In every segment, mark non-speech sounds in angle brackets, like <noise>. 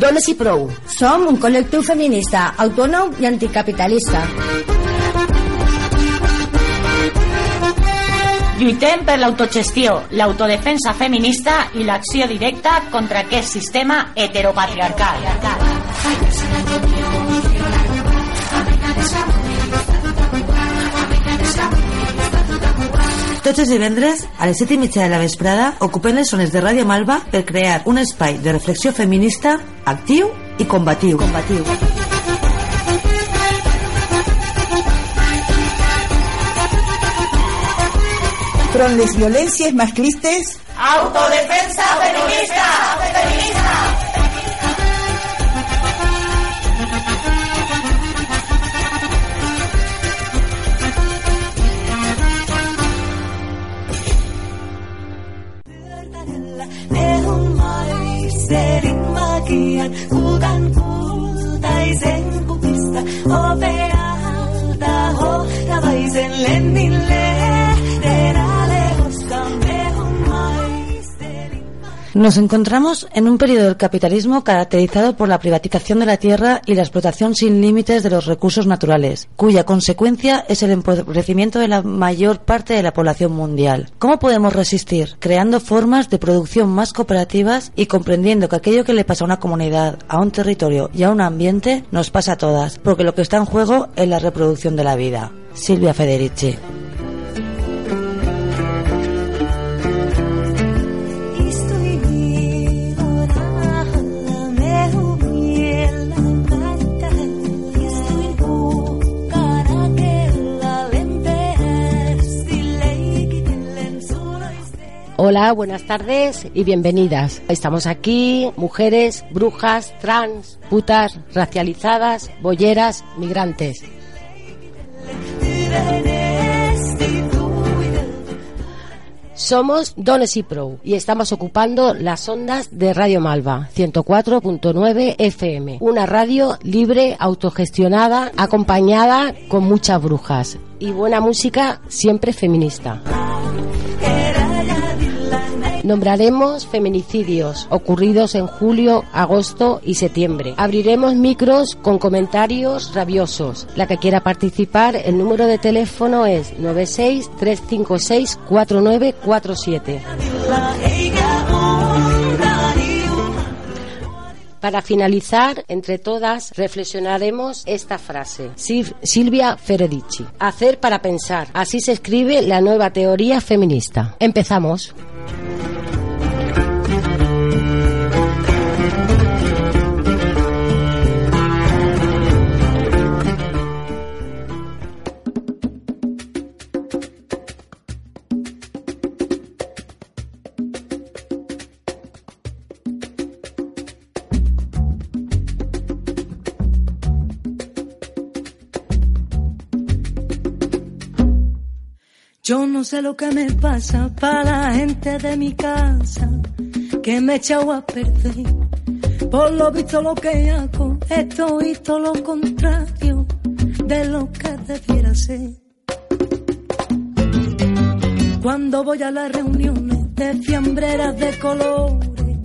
Dones i prou. Som un col·lectiu feminista, autònom i anticapitalista. Lluitem per l'autogestió, l'autodefensa feminista i l'acció directa contra aquest sistema heteropatriarcal. Tots els divendres, a les 7 i mitja de la vesprada, ocupem les zones de Ràdio Malva per crear un espai de reflexió feminista actiu i combatiu. combatiu. Front les violències masclistes, Autodefensa feminista! Feminista! Misteerin magian, kuutan kultaisen kupista, opealta hohtavaisen lennille. Nos encontramos en un periodo del capitalismo caracterizado por la privatización de la tierra y la explotación sin límites de los recursos naturales, cuya consecuencia es el empobrecimiento de la mayor parte de la población mundial. ¿Cómo podemos resistir? Creando formas de producción más cooperativas y comprendiendo que aquello que le pasa a una comunidad, a un territorio y a un ambiente nos pasa a todas, porque lo que está en juego es la reproducción de la vida. Silvia Federici. Hola, buenas tardes y bienvenidas. Estamos aquí, mujeres, brujas, trans, putas, racializadas, bolleras, migrantes. Somos Dones y Pro y estamos ocupando las ondas de Radio Malva 104.9 FM, una radio libre, autogestionada, acompañada con muchas brujas y buena música siempre feminista. Nombraremos feminicidios ocurridos en julio, agosto y septiembre. Abriremos micros con comentarios rabiosos. La que quiera participar, el número de teléfono es 96 356 4947. Para finalizar, entre todas, reflexionaremos esta frase. Sil- Silvia Feredici. Hacer para pensar. Así se escribe la nueva teoría feminista. Empezamos. Yo no sé lo que me pasa para la gente de mi casa, que me he echado a perder. Por lo visto lo que hago, esto y todo lo contrario de lo que debiera ser. Cuando voy a las reuniones de fiambreras de colores,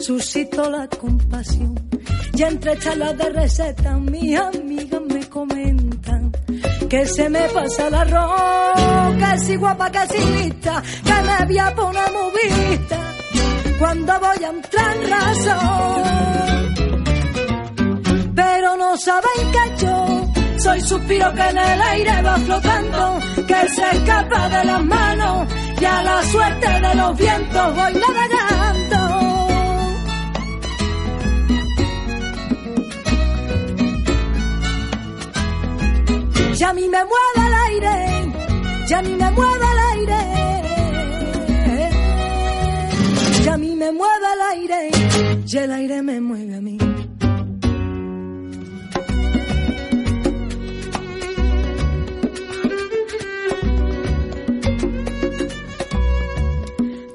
suscito la compasión. Y entre charlas de recetas, mis amigas me comentan que se me pasa arroz, que si guapa, que si lista, que me voy a poner muy vista cuando voy a entrar en razón. Pero no saben que yo soy suspiro que en el aire va flotando, que se escapa de las manos y a la suerte de los vientos voy navegando. Ya a mí me mueve el aire, ya a mí me mueve el aire, ya a mí me mueve el aire, y el aire me mueve a mí.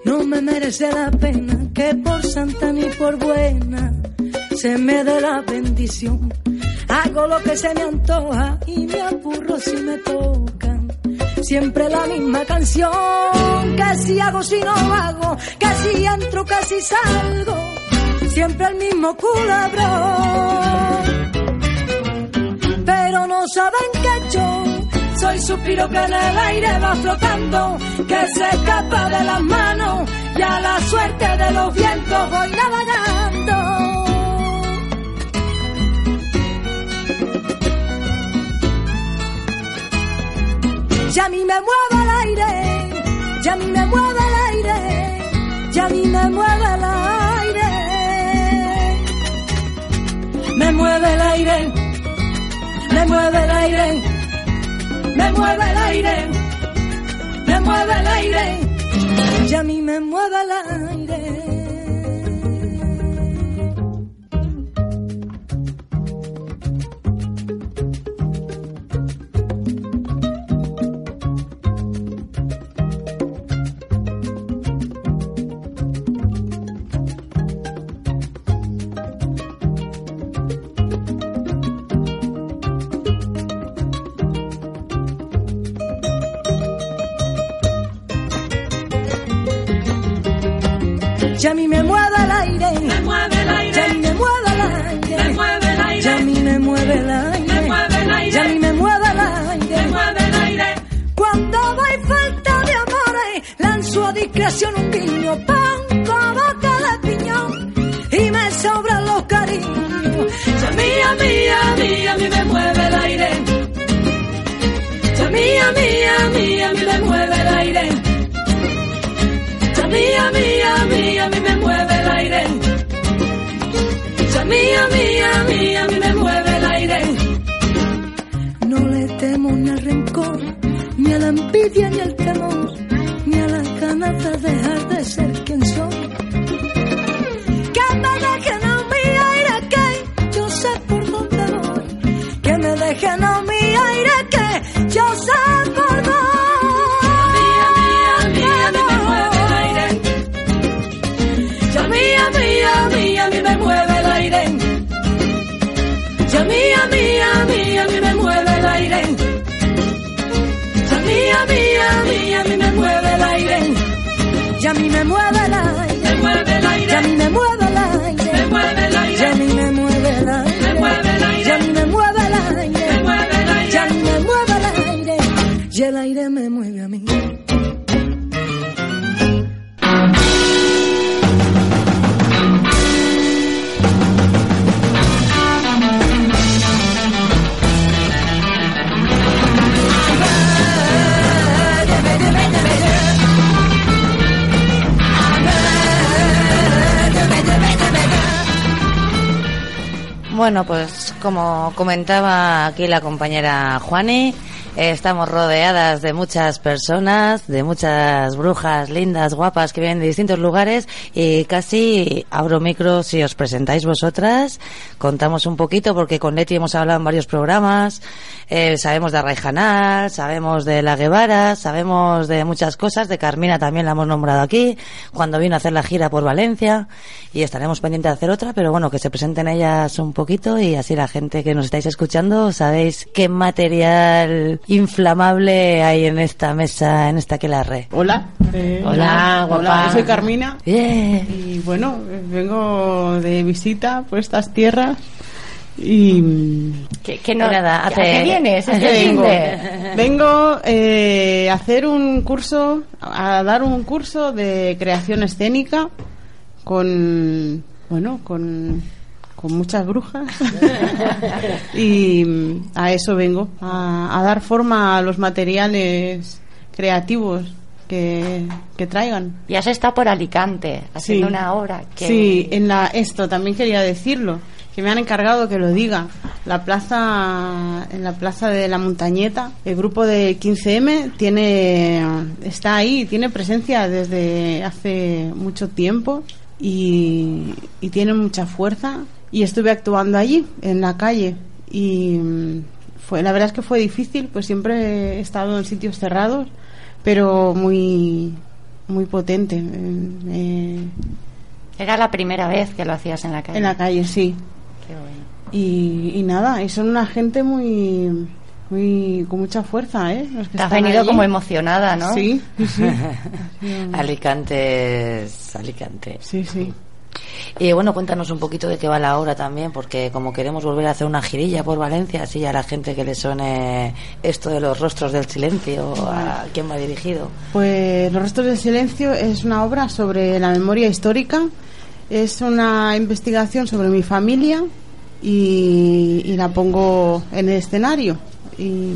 No me merece la pena que por santa ni por buena se me dé la bendición. Hago lo que se me antoja y me aburro si me tocan. Siempre la misma canción, que si hago, si no hago, que si entro, que si salgo. siempre el mismo culebrón. Pero no saben que yo soy suspiro que en el aire va flotando, que se escapa de las manos y a la suerte de los vientos voy navegando. Ya a mí me mueve el aire, ya a mí me mueve el aire, ya a mí me mueve el aire. Me mueve el aire, me mueve el aire, me mueve el aire, me mueve el aire, ya a mí me mueve el aire. Discreción un guiño, pongo boca de piñón y me sobran los cariños. Ya a mí, a mí, a mí, me mueve el aire. Ya a mí, a mí, a mí, me mueve el aire. Ya a mí, a mí, a mí, me mueve el aire. Ya a mí, a mí, a mí, me mueve el aire. No le temo ni al rencor, ni a la envidia, ni al temor, las ganas de dejar Bueno, pues como comentaba aquí la compañera Juani, estamos rodeadas de muchas personas, de muchas brujas lindas, guapas que vienen de distintos lugares y casi abro micro si os presentáis vosotras, contamos un poquito porque con Leti hemos hablado en varios programas, eh, sabemos de Arraijanal, sabemos de La Guevara, sabemos de muchas cosas, de Carmina también la hemos nombrado aquí, cuando vino a hacer la gira por Valencia. Y estaremos pendientes de hacer otra, pero bueno, que se presenten ellas un poquito y así la gente que nos estáis escuchando sabéis qué material inflamable hay en esta mesa, en esta aquelarre. Hola. eh, Hola, guapa. Hola, yo soy Carmina. Y bueno, eh, vengo de visita por estas tierras y... Que, que no, Nada, ¿a hace- qué vienes? ¿A qué vengo? Vengo eh, a hacer un curso, a dar un curso de creación escénica con, bueno, con, con muchas brujas. <laughs> y mm, a eso vengo, a, a dar forma a los materiales creativos que, que traigan. Y has estado por Alicante haciendo Sí. una obra que Sí, en la, esto también quería decirlo, que me han encargado que lo diga. La plaza, en la plaza de la Montañeta, el grupo de 15M tiene, está ahí, tiene presencia desde hace mucho tiempo y, y tiene mucha fuerza. Y estuve actuando allí, en la calle, y mm, fue, la verdad es que fue difícil, pues siempre he estado en sitios cerrados, pero muy, muy potente. Eh, eh, era la primera vez que lo hacías en la calle. en la calle, sí. Qué bueno. Y, y nada, y son una gente muy, muy con mucha fuerza, ¿eh? Los que Te has venido allí. como emocionada, ¿no? Sí, sí, sí. <laughs> Alicante es Alicante. sí, sí. Y bueno, cuéntanos un poquito de qué va la obra también, porque como queremos volver a hacer una girilla por Valencia, así a la gente que le suene esto de los rostros del silencio, a quién va dirigido. Pues Los restos del silencio es una obra sobre la memoria histórica, es una investigación sobre mi familia y, y la pongo en el escenario. Y,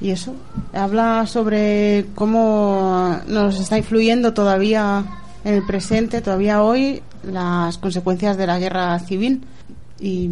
y eso, habla sobre cómo nos está influyendo todavía en el presente, todavía hoy, las consecuencias de la guerra civil. Y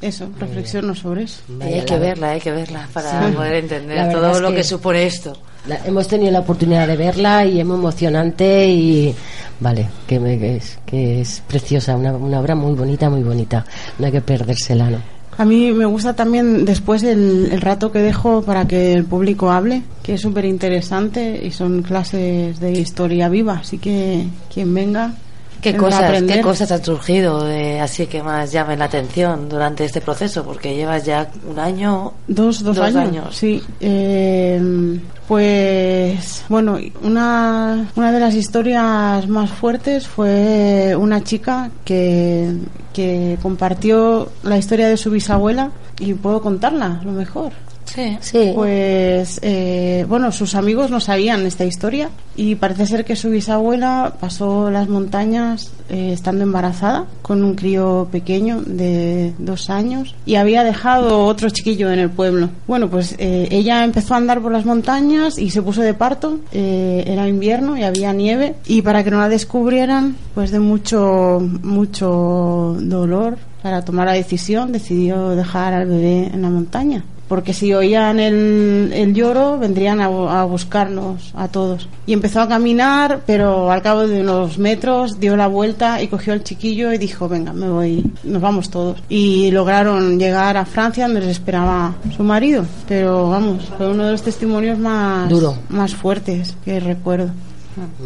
eso, reflexiono sobre eso. Y hay que verla, hay que verla para Sí. poder entender todo es lo que- que supone esto. La- hemos tenido la oportunidad de verla y es muy emocionante y vale, que, me- que es, que es preciosa, una, una obra muy bonita, muy bonita. No hay que perdérsela, ¿no? A mí me gusta también después el, el rato que dejo para que el público hable, que es súper interesante y son clases de historia viva, así que quien venga. ¿Qué cosas. ¿Qué cosas han surgido de, así que más llamen la atención durante este proceso? Porque llevas ya un año. Dos, dos, Dos años. años. Sí. Eh, pues, bueno, una, una de las historias más fuertes fue una chica que, que compartió la historia de su bisabuela y puedo contarla, a lo mejor. Sí. Sí. Pues, eh, bueno, sus amigos no sabían esta historia y parece ser que su bisabuela pasó las montañas eh, estando embarazada con un crío pequeño de dos años y había dejado otro chiquillo en el pueblo. Bueno, pues eh, ella empezó a andar por las montañas y se puso de parto. eh, era invierno y había nieve y para que no la descubrieran, pues de mucho, mucho dolor para tomar la decisión decidió dejar al bebé en la montaña porque si oían el, el lloro vendrían a, bu- a buscarnos a todos. Y empezó a caminar, pero al cabo de unos metros dio la vuelta y cogió al chiquillo y dijo, venga, me voy, nos vamos todos. Y lograron llegar a Francia donde les esperaba su marido. Pero vamos, fue uno de los testimonios más, Duro. más fuertes que recuerdo.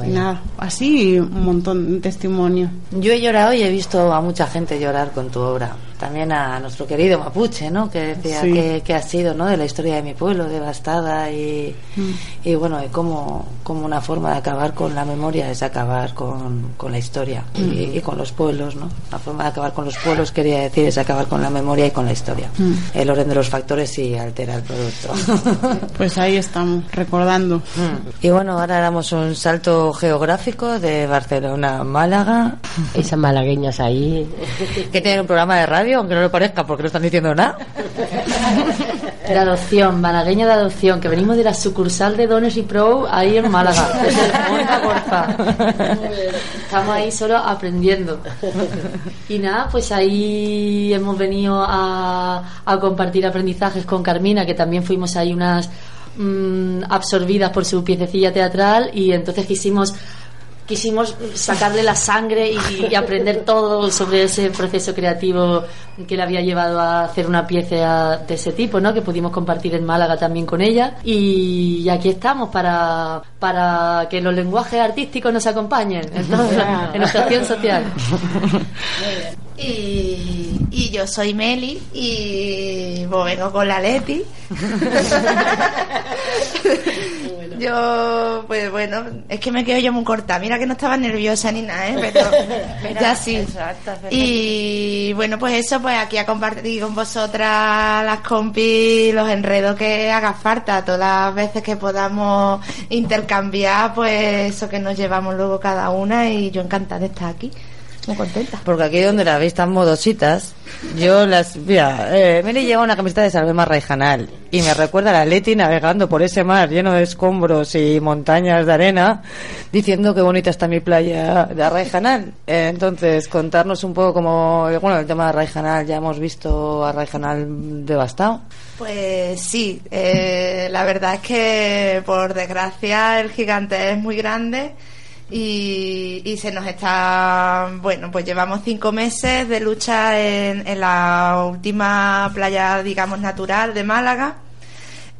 Nada, así un montón de testimonios. Yo he llorado y he visto a mucha gente llorar con tu obra. También a nuestro querido Mapuche, ¿no? Que decía Sí. que, que ha sido, ¿no? De la historia de mi pueblo, devastada y, y bueno, y como, como una forma de acabar con la memoria es acabar con, con la historia y, y con los pueblos, ¿no? La forma de acabar con los pueblos quería decir es acabar con la memoria y con la historia. El orden de los factores sí altera el producto. <laughs> Pues ahí estamos, recordando. y bueno, ahora damos un salto geográfico de Barcelona a Málaga. Esas malagueñas ahí. que tienen un programa de radio, aunque no lo parezca porque no están diciendo nada. De adopción, malagueña de adopción, que venimos de la sucursal de Dones y Pro ahí en Málaga. <laughs> Estamos ahí solo aprendiendo. Y nada, pues ahí hemos venido a, a compartir aprendizajes con Carmina, que también fuimos ahí unas mm, absorbidas por su piececilla teatral y entonces quisimos quisimos sacarle la sangre y, y aprender todo sobre ese proceso creativo que le había llevado a hacer una pieza de ese tipo, ¿no? Que pudimos compartir en Málaga también con ella. Y aquí estamos para, para que los lenguajes artísticos nos acompañen en, nuestra acción social. Y, y yo soy Meli y pues, vengo con la Leti. <laughs> yo, pues bueno, es que me quedo yo muy corta. Mira que no estaba nerviosa ni nada, ¿eh? Pero <laughs> ya sí. Y bueno, pues eso, pues aquí a compartir con vosotras las compis, los enredos que haga falta, todas las veces que podamos intercambiar, pues eso que nos llevamos luego cada una y yo encantada de estar aquí. Muy contenta. Porque aquí donde la veis tan modositas, yo las. Mira, eh, lleva una camiseta de Salvema Raijanal y me recuerda a la Leti navegando por ese mar lleno de escombros y montañas de arena, diciendo qué bonita está mi playa de Raijanal. Eh, entonces, contarnos un poco como. Bueno, el tema de Raijanal, ya hemos visto a Raijanal devastado. Pues sí, eh, la verdad es que por desgracia el gigante es muy grande y, y se nos está, bueno, pues llevamos cinco meses de lucha en, en la última playa, digamos, natural de Málaga.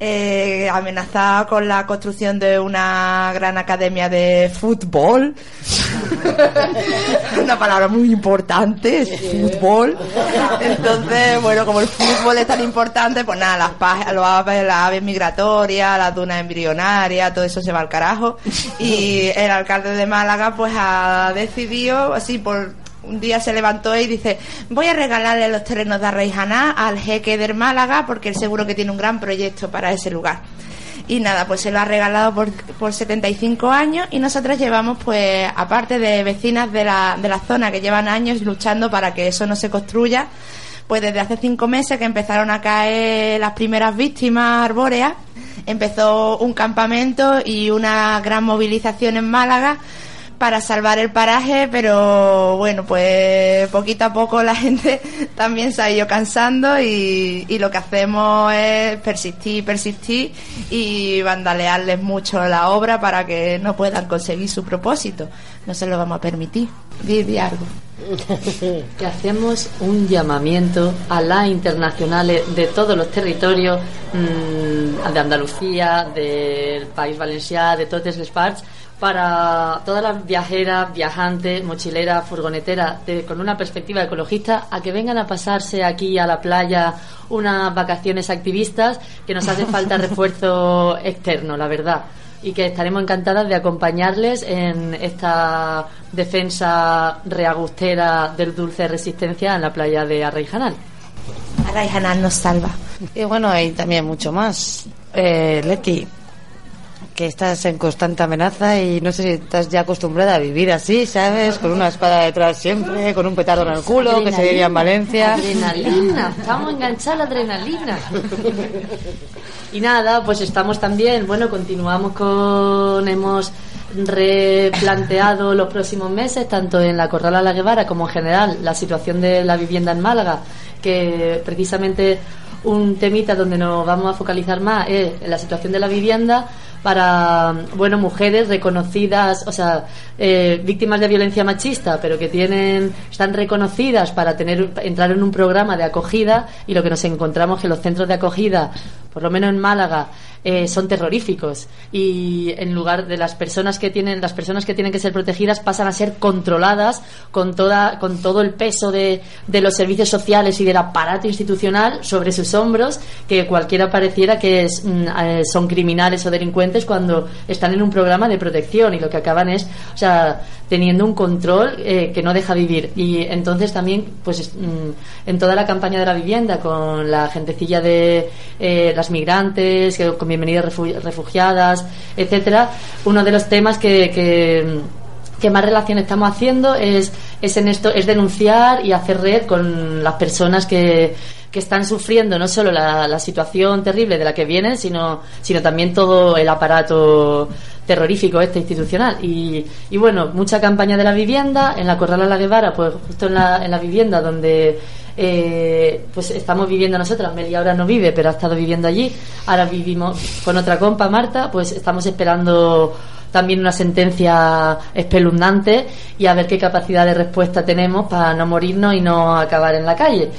Eh, amenazada con la construcción de una gran academia de fútbol. <laughs> una palabra muy importante, es fútbol. Entonces, bueno, como el fútbol es tan importante, pues nada, las, pa- los aves, las aves migratorias, las dunas embrionarias, todo eso se va al carajo. Y el alcalde de Málaga, pues ha decidido, así por un día se levantó y dice voy a regalarle los terrenos de Arraijaná al jeque del Málaga porque él seguro que tiene un gran proyecto para ese lugar. Y nada, pues se lo ha regalado por, por 75 años y nosotras llevamos, pues, aparte de vecinas de la, de la zona que llevan años luchando para que eso no se construya, pues desde hace cinco meses que empezaron a caer las primeras víctimas arbóreas, empezó un campamento y una gran movilización en Málaga para salvar el paraje, pero bueno, pues poquito a poco la <laughs> gente también se ha ido cansando y, lo que hacemos es persistir, persistir y vandalearles mucho la obra para que no puedan conseguir su propósito. No se lo vamos a permitir. Algo. <laughs> que hacemos un llamamiento a las internacionales de todos los territorios mm, de Andalucía, del País Valencià, de les parts, para todas las viajeras, viajantes, mochileras, furgoneteras, de- con una perspectiva ecologista, a que vengan a pasarse aquí a la playa unas vacaciones activistas, que nos hace falta <laughs> refuerzo externo, la verdad y que estaremos encantadas de acompañarles en esta defensa reagustera del dulce resistencia en la playa de Arraijanal. Arraijanal nos salva. Y bueno, hay también mucho más. Eh, Leti, que estás en constante amenaza y no sé si estás ya acostumbrada a vivir así, ¿sabes? Con una espada detrás siempre, con un petardo en el culo, que se diría en Valencia. Adrenalina, estamos enganchados a la adrenalina. Y nada, pues estamos también, bueno, continuamos con, hemos replanteado los próximos meses, tanto en la Corrala La Guevara como en general, la situación de la vivienda en Málaga, que precisamente un temita donde nos vamos a focalizar más es en la situación de la vivienda para bueno mujeres reconocidas o sea eh, víctimas de violencia machista pero que tienen están reconocidas para tener entrar en un programa de acogida y lo que nos encontramos que los centros de acogida por lo menos en Málaga eh, son terroríficos. Y en lugar de las personas que tienen las personas que tienen que ser protegidas pasan a ser controladas con toda con todo el peso de, de los servicios sociales y del aparato institucional sobre sus hombros que cualquiera pareciera que es, mm, eh, son criminales o delincuentes cuando están en un programa de protección. Y lo que acaban es o sea teniendo un control eh, que no deja vivir. Y entonces también pues es- mm, en toda la campaña de la vivienda con la gentecilla de eh, las migrantes con bienvenidas refu- refugiadas etcétera uno de los temas que, más relación estamos haciendo es, es en esto, es denunciar y hacer red con las personas que, están sufriendo no solo la, situación terrible de la que vienen, sino, sino también todo el aparato terrorífico este institucional. Y, y bueno, mucha campaña de la vivienda, en la Corrala La Guevara, pues justo en la, en la vivienda donde eh, pues estamos viviendo nosotras, Meli ahora no vive, pero ha estado viviendo allí, ahora vivimos con otra compa, Marta, pues estamos esperando también una sentencia espeluznante y a ver qué capacidad de respuesta tenemos para no morirnos y no acabar en la calle.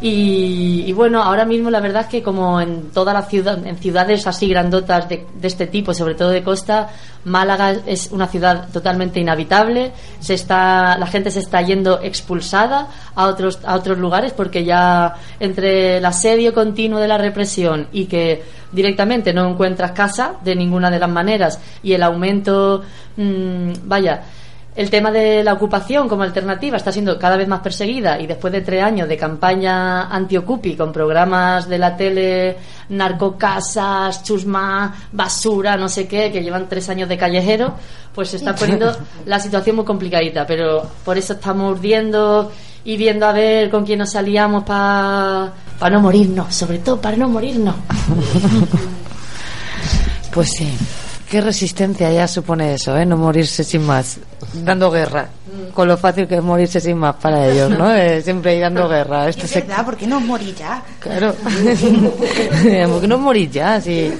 Y, y bueno, ahora mismo la verdad es que como en todas las ciudades, en ciudades así grandotas de, de este tipo, sobre todo de costa, Málaga es una ciudad totalmente inhabitable, se está, la gente se está yendo expulsada a otros, a otros lugares porque ya entre el asedio continuo de la represión y que directamente no encuentras casa de ninguna de las maneras y el aumento, mm, vaya, el tema de la ocupación como alternativa está siendo cada vez más perseguida y después de tres años de campaña anti-ocupi con programas de la tele, narcocasas, chusma, basura, no sé qué, que llevan tres años de callejero, pues se está poniendo la situación muy complicadita. Pero por eso estamos urdiendo y viendo a ver con quién nos aliamos para no morirnos, sobre todo para no morirnos. <laughs> Pues sí. Qué resistencia ya supone eso, ¿eh? No morirse sin más. Dando guerra. Con lo fácil que es morirse sin más para ellos, ¿no? <laughs> Eh, siempre ir dando guerra. Esto Es se... verdad, ¿por qué no morir ya? Claro. <laughs> <laughs> ¿Por qué no morir ya? Sí.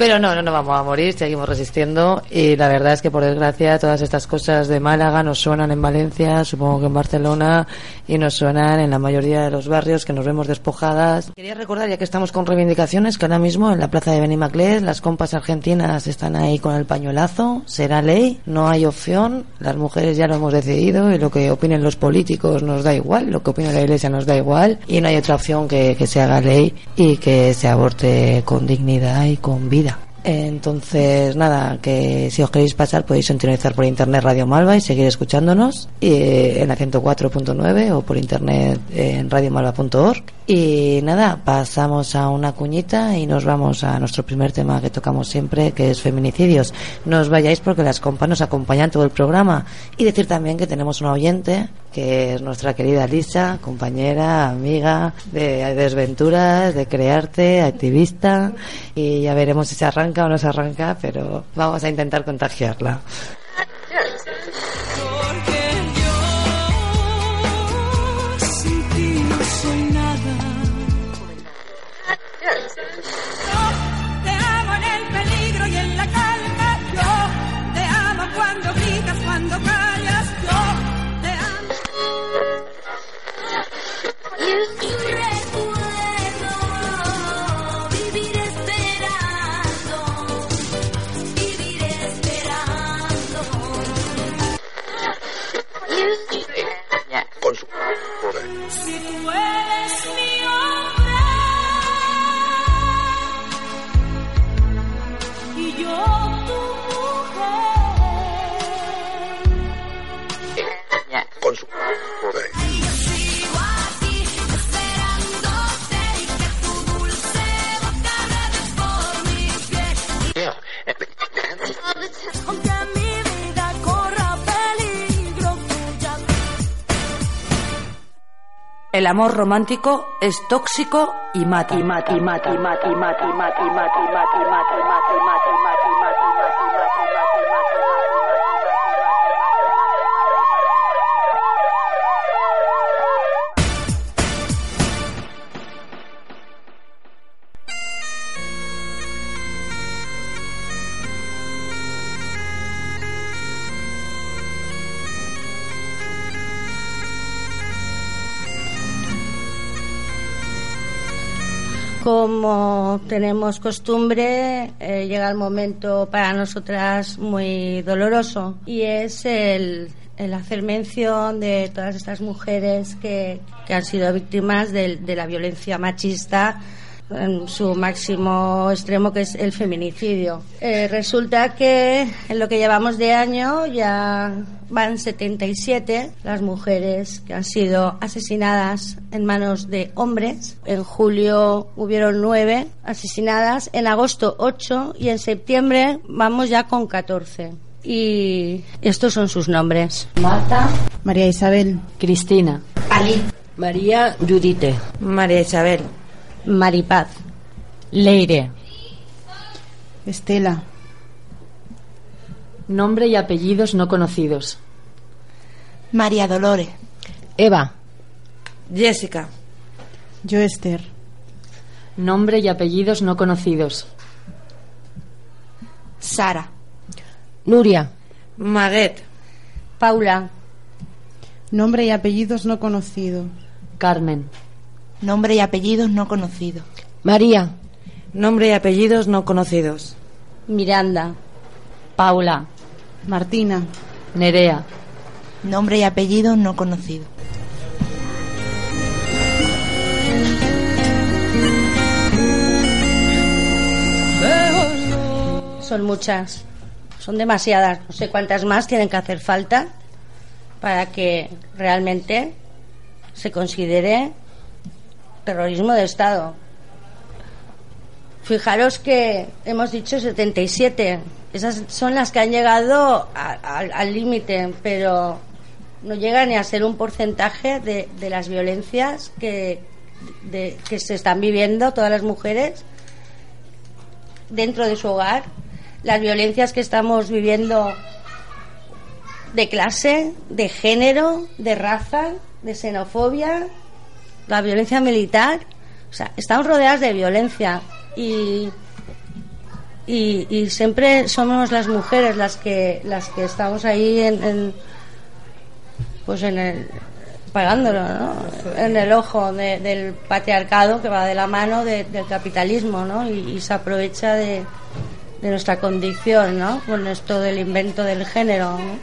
Pero no, no nos vamos a morir, seguimos resistiendo y la verdad es que por desgracia todas estas cosas de Málaga nos suenan en Valencia, supongo que en Barcelona y nos suenan en la mayoría de los barrios que nos vemos despojadas. Quería recordar, ya que estamos con reivindicaciones, que ahora mismo en la plaza de Benimaclet las compas argentinas están ahí con el pañuelazo, será ley, no hay opción, las mujeres ya lo hemos decidido y lo que opinen los políticos nos da igual, lo que opine la iglesia nos da igual y no hay otra opción que, que se haga ley y que se aborte con dignidad y con vida. Entonces, nada, que si os queréis pasar podéis sintonizar por internet Radio Malva y seguir escuchándonos eh, en la 104.9 o por internet en radiomalva.org. Y nada, pasamos a una cuñita y nos vamos a nuestro primer tema que tocamos siempre, que es feminicidios. No os vayáis porque las compas nos acompañan todo el programa. Y decir también que tenemos una oyente, que es nuestra querida Lisa, compañera, amiga de Desventuras, de Crearte, activista. Y ya veremos si se arranca o no se arranca, pero vamos a intentar contagiarla. El amor romántico es tóxico y mata. Y mata, y mata, y mata, y mata, y mata, y mata, y mata, y mata, y mata, y mata, Como tenemos costumbre, eh, llega el momento para nosotras muy doloroso y es el, el hacer mención de todas estas mujeres que, que han sido víctimas de, de la violencia machista en su máximo extremo que es el feminicidio. Eh, resulta que en lo que llevamos de año ya van 77 las mujeres que han sido asesinadas en manos de hombres. En julio hubieron 9 asesinadas, en agosto 8 y en septiembre vamos ya con 14. Y estos son sus nombres. Marta. María Isabel. Cristina. Ali. María Judite. María Isabel. Maripaz. Leire. Estela. Nombre y apellidos no conocidos. María Dolores. Eva. Jessica. Yo Esther. Nombre y apellidos no conocidos. Sara. Nuria. Maguet. Paula. Nombre y apellidos no conocidos. Carmen. Nombre y apellidos no conocidos. María. Nombre y apellidos no conocidos. Miranda. Paula. Martina. Nerea. Nombre y apellidos no conocidos. Son muchas, son demasiadas. No sé cuántas más tienen que hacer falta para que realmente se considere terrorismo de Estado. Fijaros que hemos dicho 77. Esas son las que han llegado al límite, pero no llega ni a ser un porcentaje de, las violencias que se están viviendo todas las mujeres dentro de su hogar, las violencias que estamos viviendo de clase, de género, de raza, de xenofobia, la violencia militar. O sea, estamos rodeadas de violencia y y, siempre somos las mujeres las que las que estamos ahí en, pues en el pagándolo ¿no? en el ojo de- del patriarcado que va de la mano de- del capitalismo ¿no? y, y se aprovecha de, de nuestra condición ¿no? con esto del invento del género ¿no?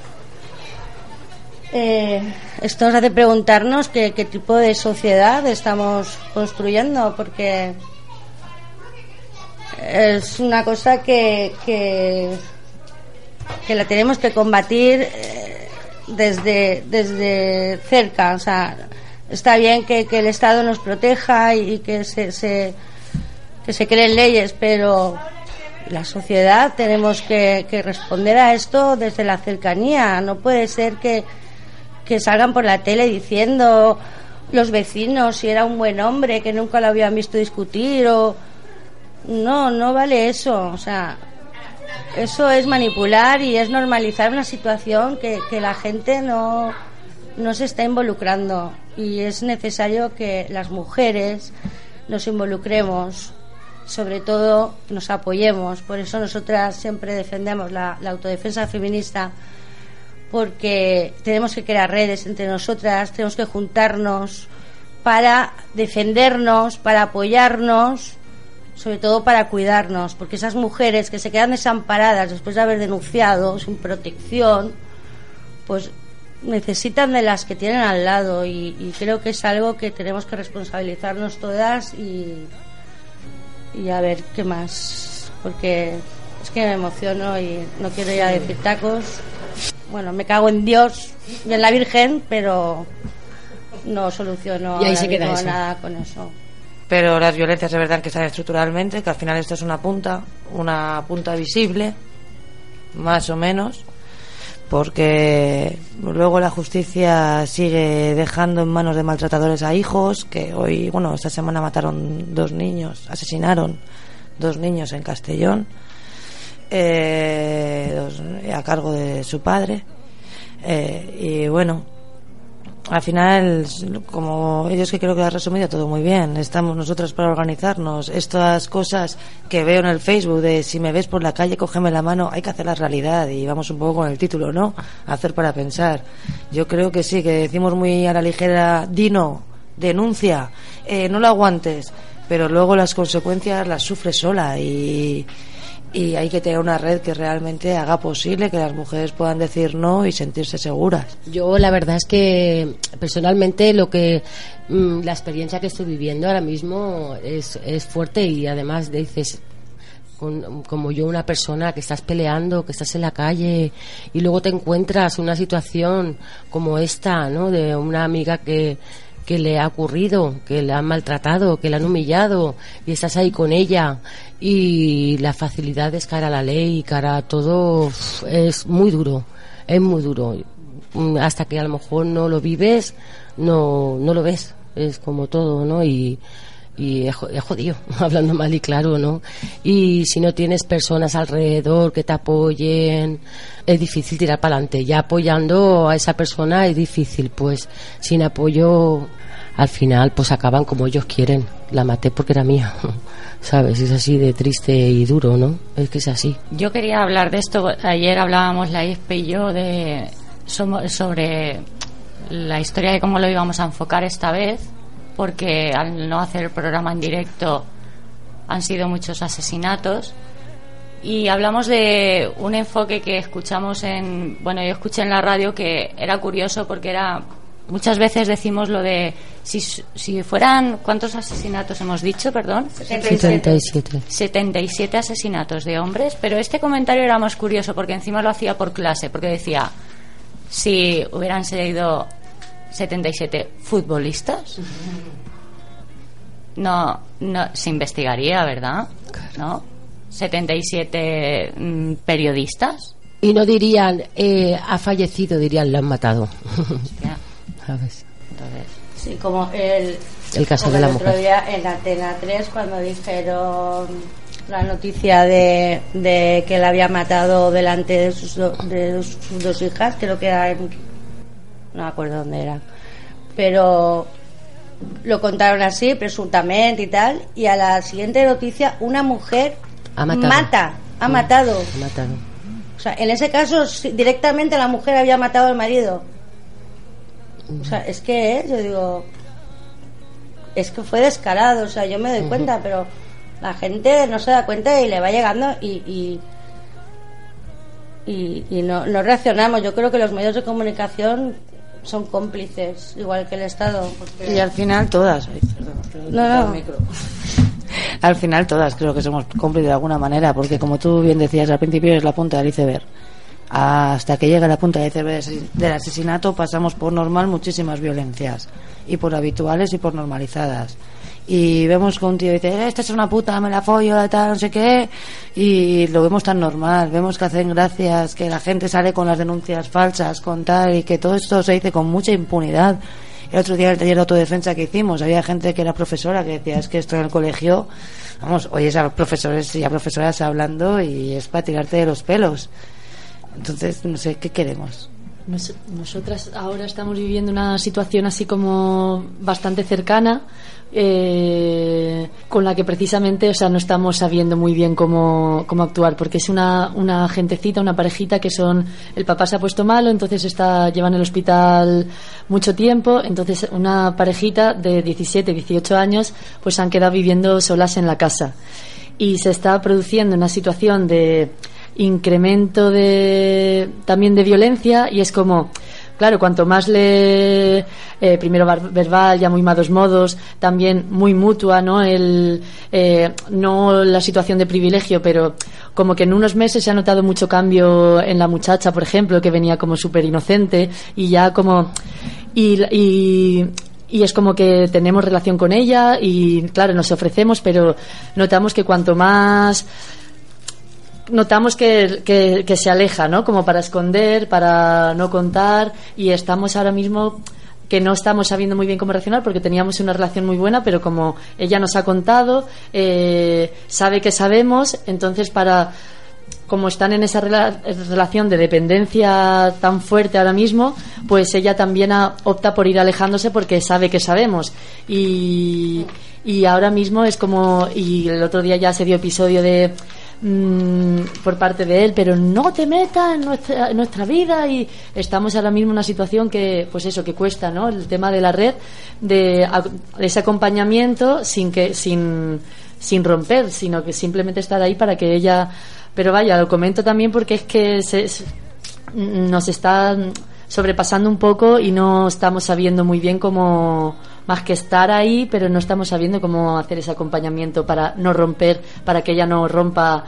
Eh, esto nos hace preguntarnos qué, tipo de sociedad estamos construyendo porque es una cosa que, que, que la tenemos que combatir eh, desde, desde cerca. O sea, está bien que, que el Estado nos proteja y que se, se, que se creen leyes, pero la sociedad tenemos que, que responder a esto desde la cercanía. No puede ser que, que salgan por la tele diciendo los vecinos si era un buen hombre, que nunca lo habían visto discutir o no, no vale eso. O sea, eso es manipular y es normalizar una situación que, que la gente no, no se está involucrando. Y es necesario que las mujeres nos involucremos, sobre todo nos apoyemos. Por eso nosotras siempre defendemos la, la autodefensa feminista, porque tenemos que crear redes entre nosotras, tenemos que juntarnos para defendernos, para apoyarnos sobre todo para cuidarnos, porque esas mujeres que se quedan desamparadas después de haber denunciado, sin protección, pues necesitan de las que tienen al lado y, y creo que es algo que tenemos que responsabilizarnos todas y, y a ver qué más, porque es que me emociono y no quiero ya decir tacos. Bueno, me cago en Dios y en la Virgen, pero no soluciono Y ahí ahora se queda mismo eso. nada con eso. Pero las violencias de verdad que están estructuralmente, que al final esto es una punta, una punta visible, más o menos, porque luego la justicia sigue dejando en manos de maltratadores a hijos, que hoy, bueno, esta semana mataron dos niños, asesinaron dos niños en Castellón, eh, dos- a cargo de su padre. Eh, y bueno, al final, como ellos que creo que ha resumido todo muy bien, estamos nosotros para organizarnos. Estas cosas que veo en el Facebook de si me ves por la calle, cógeme la mano, hay que hacer la realidad y vamos un poco con el título, ¿no? Hacer para pensar. Yo creo que sí, que decimos muy a la ligera, Dino, denuncia, eh, no lo aguantes, pero luego las consecuencias las sufre sola y, y hay que tener una red que realmente haga posible que las mujeres puedan decir no y sentirse seguras. Yo la verdad es que personalmente lo que mm, la experiencia que estoy viviendo ahora mismo es, es fuerte y además dices con- como yo una persona que estás peleando, que estás en la calle y luego te encuentras una situación como esta, ¿no? De una amiga que que le ha ocurrido, que le han maltratado, que le han humillado y estás ahí con ella y la facilidad es cara a la ley, cara a todo es muy duro, es muy duro. Hasta que a lo mejor no lo vives, no, no lo ves, es como todo, ¿no? Y, y es jodido, <laughs> hablando mal y claro, ¿no? Y si no tienes personas alrededor que te apoyen, es difícil tirar para adelante. Ya apoyando a esa persona es difícil, pues sin apoyo al final pues acaban como ellos quieren. La maté porque era mía, <laughs> ¿sabes? Es así de triste y duro, ¿no? Es que es así. Yo quería hablar de esto. Ayer hablábamos la ISP y yo de sobre la historia de cómo lo íbamos a enfocar esta vez, porque al no hacer el programa en directo han sido muchos asesinatos. Y hablamos de un enfoque que escuchamos en. Bueno, yo escuché en la radio que era curioso porque era. Muchas veces decimos lo de. Si, si fueran. ¿Cuántos asesinatos hemos dicho, perdón? 77. 77 asesinatos de hombres, pero este comentario era más curioso porque encima lo hacía por clase, porque decía, si hubieran sido 77 futbolistas, no, no se investigaría, ¿verdad? ¿No? 77 mm, periodistas. Y no dirían, eh, ha fallecido, dirían, lo han matado. ¿Sabes? Entonces, Sí, como el, El caso como de la el otro mujer. día en Antena 3 cuando dijeron la noticia de, de que la había matado delante de sus, do- de sus dos hijas, creo que era en- no me acuerdo dónde era, pero lo contaron así, presuntamente y tal, y a la siguiente noticia una mujer Ha matado. mata ha matado. Ha matado. O sea, en ese caso directamente la mujer había matado al marido. O sea, es que, ¿eh? yo digo, es que fue descarado, o sea, yo me doy cuenta, pero la gente no se da cuenta y le va llegando y, y, y, y no, no reaccionamos. Yo creo que los medios de comunicación son cómplices, igual que el Estado. porque- Y al final todas. ay, perdón, No, no. micro. <laughs> Al final todas creo que somos cómplices de alguna manera, porque como tú bien decías al principio es la punta del iceberg. Hasta que llega la punta iceberg del asesinato pasamos por normal muchísimas violencias, y por habituales y por normalizadas. Y vemos que un tío dice, "Eh, esta es una puta, me la follo, tal, no sé qué, y lo vemos tan normal, vemos que hacen gracias, que la gente sale con las denuncias falsas, con tal, y que todo esto se dice con mucha impunidad. El otro día en el taller de autodefensa que hicimos, había gente que era profesora que decía, es que esto en el colegio, vamos, oyes a profesores y a profesoras hablando y es para tirarte de los pelos. Entonces, no sé, ¿qué queremos? Nos- nosotras ahora estamos viviendo una situación así como bastante cercana eh, con la que precisamente o sea no estamos sabiendo muy bien cómo, cómo actuar porque es una, una gentecita una parejita que son el papá se ha puesto malo entonces está lleva en el hospital mucho tiempo entonces una parejita de 17 18 años pues han quedado viviendo solas en la casa y se está produciendo una situación de incremento de también de violencia y es como claro cuanto más le eh, primero verbal ya muy malos modos también muy mutua no el eh, no la situación de privilegio pero como que en unos meses se ha notado mucho cambio en la muchacha por ejemplo que venía como súper inocente y ya como y, y y es como que tenemos relación con ella y claro nos ofrecemos pero notamos que cuanto más notamos que, que, se aleja, ¿no? Como para esconder, para no contar y estamos ahora mismo que no estamos sabiendo muy bien cómo reaccionar porque teníamos una relación muy buena, pero como ella nos ha contado, eh, sabe que sabemos, entonces para como están en esa rela- relación de dependencia tan fuerte ahora mismo, pues ella también ha- opta por ir alejándose porque sabe que sabemos. Y, y ahora mismo es como, y el otro día ya se dio episodio de mm, por parte de él, pero no te metas en nuestra, en nuestra vida y estamos ahora mismo en una situación que, pues eso, que cuesta, ¿no? El tema de la red, de, de ese acompañamiento sin que, sin, sin romper, sino que simplemente estar ahí para que ella, pero vaya, lo comento también porque es que se- nos está sobrepasando un poco y no estamos sabiendo muy bien cómo más que estar ahí, pero no estamos sabiendo cómo hacer ese acompañamiento para no romper, para que ella no rompa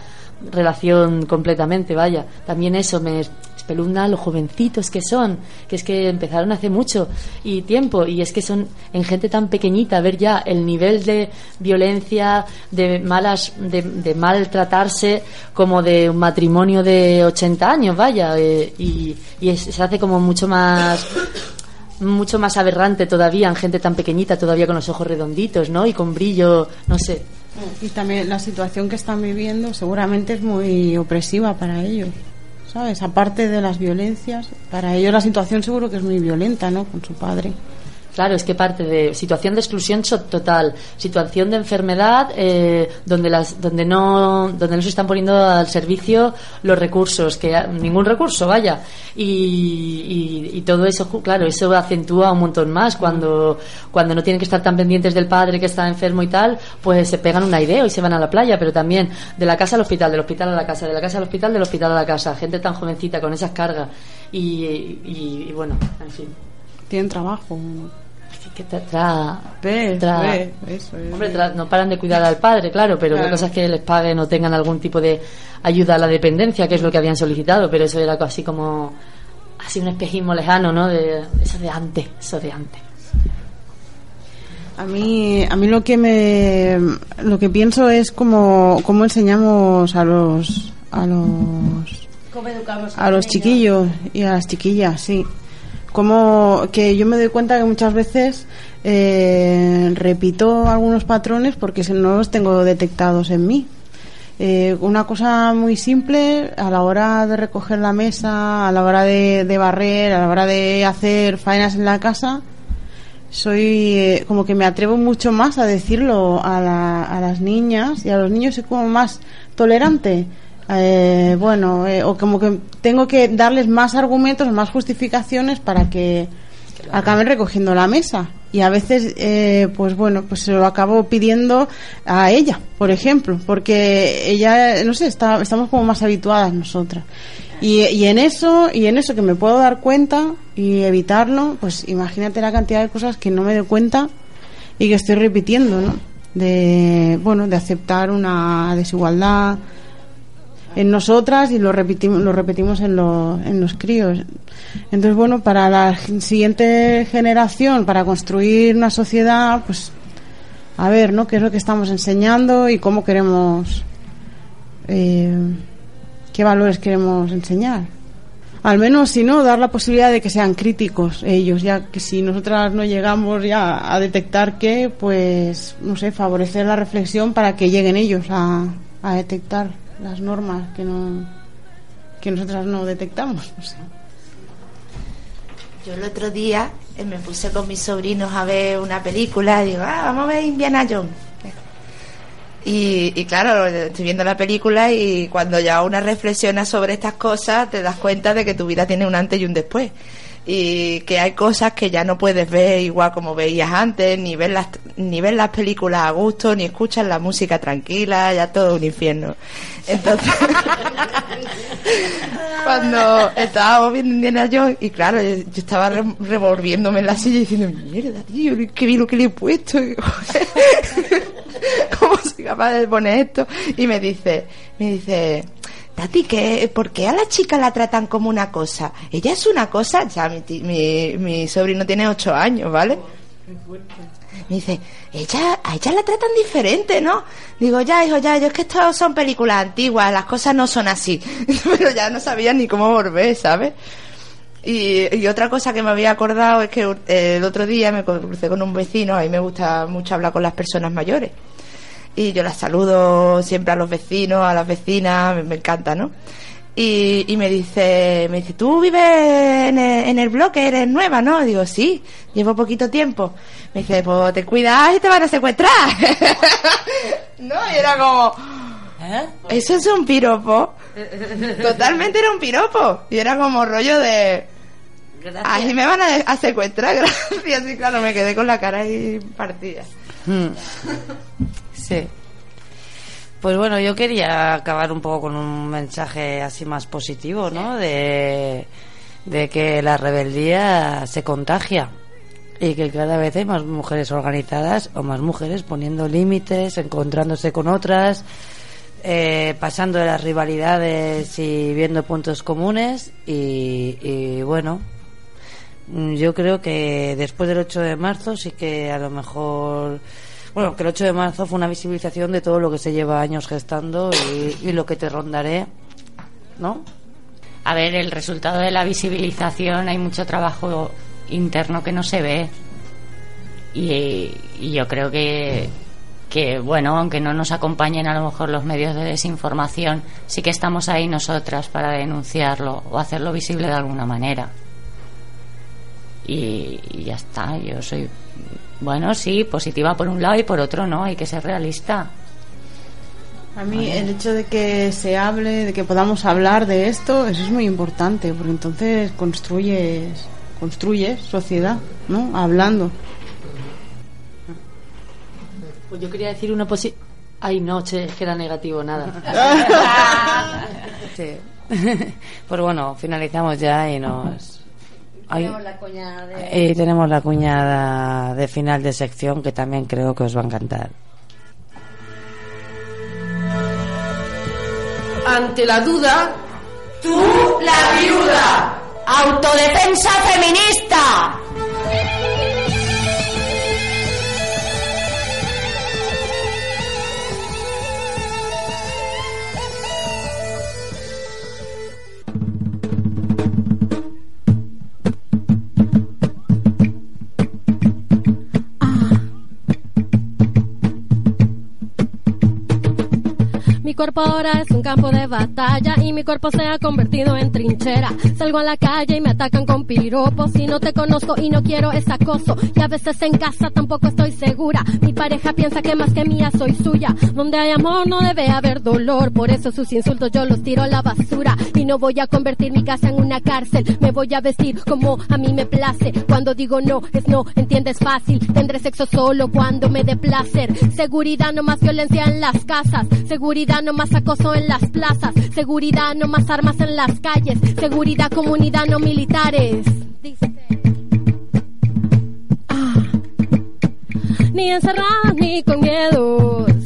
relación completamente, vaya. También eso me espeluzna los jovencitos que son, que es que empezaron hace mucho y tiempo y es que son en gente tan pequeñita ver ya el nivel de violencia, de malas de, de maltratarse como de un matrimonio de 80 años, vaya, eh, y, y se hace como mucho más mucho más aberrante todavía en gente tan pequeñita, todavía con los ojos redonditos, ¿no? Y con brillo, no sé. Y también la situación que están viviendo seguramente es muy opresiva para ellos, ¿sabes? Aparte de las violencias, para ellos la situación seguro que es muy violenta, ¿no? Con su padre. Claro, es que parte de situación de exclusión total, situación de enfermedad eh, donde las donde no donde no se están poniendo al servicio los recursos, que ningún recurso, vaya. Y, y- y todo eso, claro, eso acentúa un montón más cuando cuando no tienen que estar tan pendientes del padre que está enfermo y tal, pues se pegan una idea y se van a la playa, pero también de la casa al hospital, del hospital a la casa, de la casa al hospital, del hospital a la casa, gente tan jovencita con esas cargas y, y- y bueno, en fin. Tienen trabajo. Que tra- tra- Ves, tra- ves, eso es. Hombre, tra- no paran de cuidar al padre, claro, pero Claro. la cosa es que les paguen o tengan algún tipo de ayuda a la dependencia, que es lo que habían solicitado, pero eso era así como así un espejismo lejano, ¿no? De, eso de antes, eso de antes. A mí, a mí lo que me, lo que pienso es como, cómo enseñamos a los, a los, ¿Cómo educamos a los niños? chiquillos y a las chiquillas, sí. Como que yo me doy cuenta que muchas veces eh, repito algunos patrones porque no los tengo detectados en mí. Eh, una cosa muy simple a la hora de recoger la mesa, a la hora de, de barrer, a la hora de hacer faenas en la casa, soy eh, como que me atrevo mucho más a decirlo a, la- a las niñas y a los niños soy como más tolerante eh, bueno, eh, o como que tengo que darles más argumentos, más justificaciones para que acaben recogiendo la mesa. Y a veces, eh, pues bueno, pues se lo acabo pidiendo a ella, por ejemplo, porque ella, no sé, está, estamos como más habituadas nosotras. Y, y en eso, y en eso que me puedo dar cuenta y evitarlo, pues imagínate la cantidad de cosas que no me doy cuenta y que estoy repitiendo, ¿no? De, bueno, de aceptar una desigualdad en nosotras y lo repetimos, lo repetimos en, los en los críos. Entonces, bueno, para la siguiente generación, para construir una sociedad, pues, a ver, ¿no? ¿Qué es lo que estamos enseñando y cómo queremos, eh, qué valores queremos enseñar? Al menos, si no, dar la posibilidad de que sean críticos ellos, ya que si nosotras no llegamos ya a detectar qué, pues, no sé, favorecer la reflexión para que lleguen ellos a, a detectar las normas que no que nosotras no detectamos. no sé. Yo el otro día eh, me puse con mis sobrinos a ver una película y digo, ah, vamos a ver Indiana Jones. Y, y claro, estoy viendo la película y cuando ya una reflexiona sobre estas cosas te das cuenta de que tu vida tiene un antes y un después. Y que hay cosas que ya no puedes ver igual como veías antes, ni ver las, ni ver las películas a gusto, ni escuchas la música tranquila, ya todo un infierno. Entonces, <laughs> cuando estábamos viendo Indiana Jones, y claro, yo, estaba re- revolviéndome en la silla diciendo, mierda, tío, qué bien lo que le he puesto. <laughs> ¿Cómo soy capaz de poner esto? Y me dice, me dice, Tati, ¿qué, ¿por qué a la chica la tratan como una cosa? Ella es una cosa, ya mi, mi, mi sobrino tiene ocho años, ¿vale? Me dice, ella, a ella la tratan diferente, ¿no? Digo, ya, hijo, ya, yo es que esto son películas antiguas, las cosas no son así. <laughs> Pero ya no sabía ni cómo volver, ¿sabes? Y, y otra cosa que me había acordado es que eh, el otro día me crucé con un vecino, a mí me gusta mucho hablar con las personas mayores. Y yo las saludo siempre a los vecinos, a las vecinas, me, me encanta, ¿no? Y, y me dice, me dice, ¿tú vives en el, en el bloque? ¿Eres nueva, no? Digo, sí, llevo poquito tiempo. Me dice, pues te cuidas y te van a secuestrar. <laughs> no, y era como, eso es un piropo. Totalmente era un piropo. Y era como rollo de, ahí me van a, a secuestrar, <laughs> gracias. Y claro, me quedé con la cara ahí partida. Mm. Sí. Pues bueno, yo quería acabar un poco con un mensaje así más positivo, ¿no? De, de que la rebeldía se contagia y que cada vez hay más mujeres organizadas o más mujeres poniendo límites, encontrándose con otras, eh, pasando de las rivalidades y viendo puntos comunes y, y bueno, yo creo que después del 8 de marzo sí que a lo mejor bueno, que el 8 de marzo fue una visibilización de todo lo que se lleva años gestando y, lo que te rondaré, ¿no? A ver, el resultado de la visibilización, hay mucho trabajo interno que no se ve. Y, yo creo que, que, bueno, aunque no nos acompañen a lo mejor los medios de desinformación, sí que estamos ahí nosotras para denunciarlo o hacerlo visible de alguna manera. Y ya está, yo soy, bueno, sí, positiva por un lado y por otro no, hay que ser realista. A mí el hecho de que se hable, de que podamos hablar de esto, eso es muy importante, porque entonces construyes, construyes sociedad, ¿no? Hablando. Pues yo quería decir una posi... Ay, no, che, es que era negativo, nada. <laughs> <laughs> Sí. <laughs> pues bueno, finalizamos ya y nos... Tenemos la cuña de... y tenemos la cuñada de final de sección que también creo que os va a encantar. Ante la duda, ¡Tú, la viuda! ¡Autodefensa feminista! Cuerpo ahora es un campo de batalla y mi cuerpo se ha convertido en trinchera. Salgo a la calle y me atacan con piropos. Si no te conozco y no quiero es acoso. Y a veces en casa tampoco estoy segura. Mi pareja piensa que más que mía soy suya. Donde hay amor no debe haber dolor. Por eso sus insultos yo los tiro a la basura. Y no voy a convertir mi casa en una cárcel. Me voy a vestir como a mí me place. Cuando digo no, es no, entiendes fácil. Tendré sexo solo cuando me dé placer. Seguridad, no más violencia en las casas. Seguridad, no más acoso en las plazas. Seguridad, no más armas en las calles. Seguridad, comunidad, no militares. Ah. Ni encerradas ni con miedos.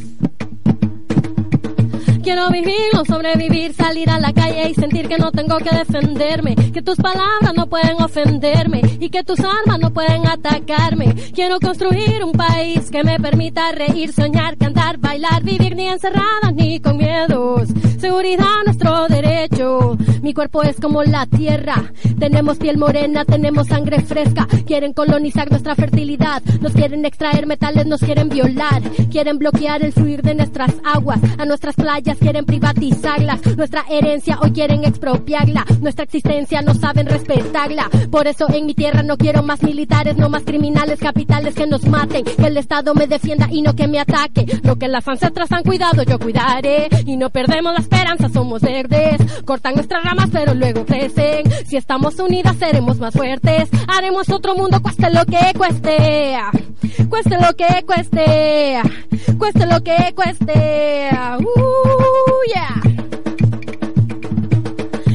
Quiero vivir, no sobrevivir, salir a la calle y sentir que no tengo que defenderme, que tus palabras no pueden ofenderme y que tus armas no pueden atacarme. Quiero construir un país que me permita reír, soñar, cantar, bailar, vivir ni encerrada ni con miedos. Seguridad, nuestro derecho. Mi cuerpo es como la tierra. Tenemos piel morena, tenemos sangre fresca. Quieren colonizar nuestra fertilidad. Nos quieren extraer metales, nos quieren violar. Quieren bloquear el fluir de nuestras aguas. A nuestras playas quieren privatizarlas. Nuestra herencia hoy quieren expropiarla. Nuestra existencia no saben respetarla. Por eso en mi tierra no quiero más militares, no más criminales capitales que nos maten. Que el Estado me defienda y no que me ataque. Lo que las ancestras han cuidado yo cuidaré. Y no perdemos la esperanza, somos verdes. Cortan nuestras ramas pero luego crecen. Si estamos unidas seremos más fuertes. Haremos otro mundo cueste lo que cueste. Cueste lo que cueste. Cueste lo que cueste. Uh, yeah.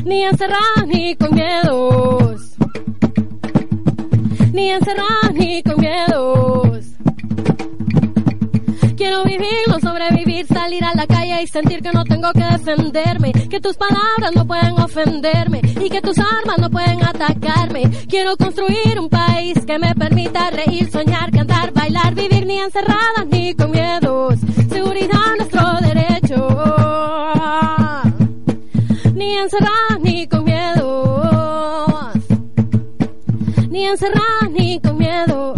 Ni encerrar ni con miedos. Ni encerrar ni con miedos. Quiero vivir, no sobrevivir, salir a la calle y sentir que no tengo que defenderme, que tus palabras no pueden ofenderme y que tus armas no pueden atacarme. Quiero construir un país que me permita reír, soñar, cantar, bailar, vivir ni encerrada ni con miedos. Seguridad, nuestro derecho. Ni encerrada ni con miedos. Ni encerrada ni con miedos.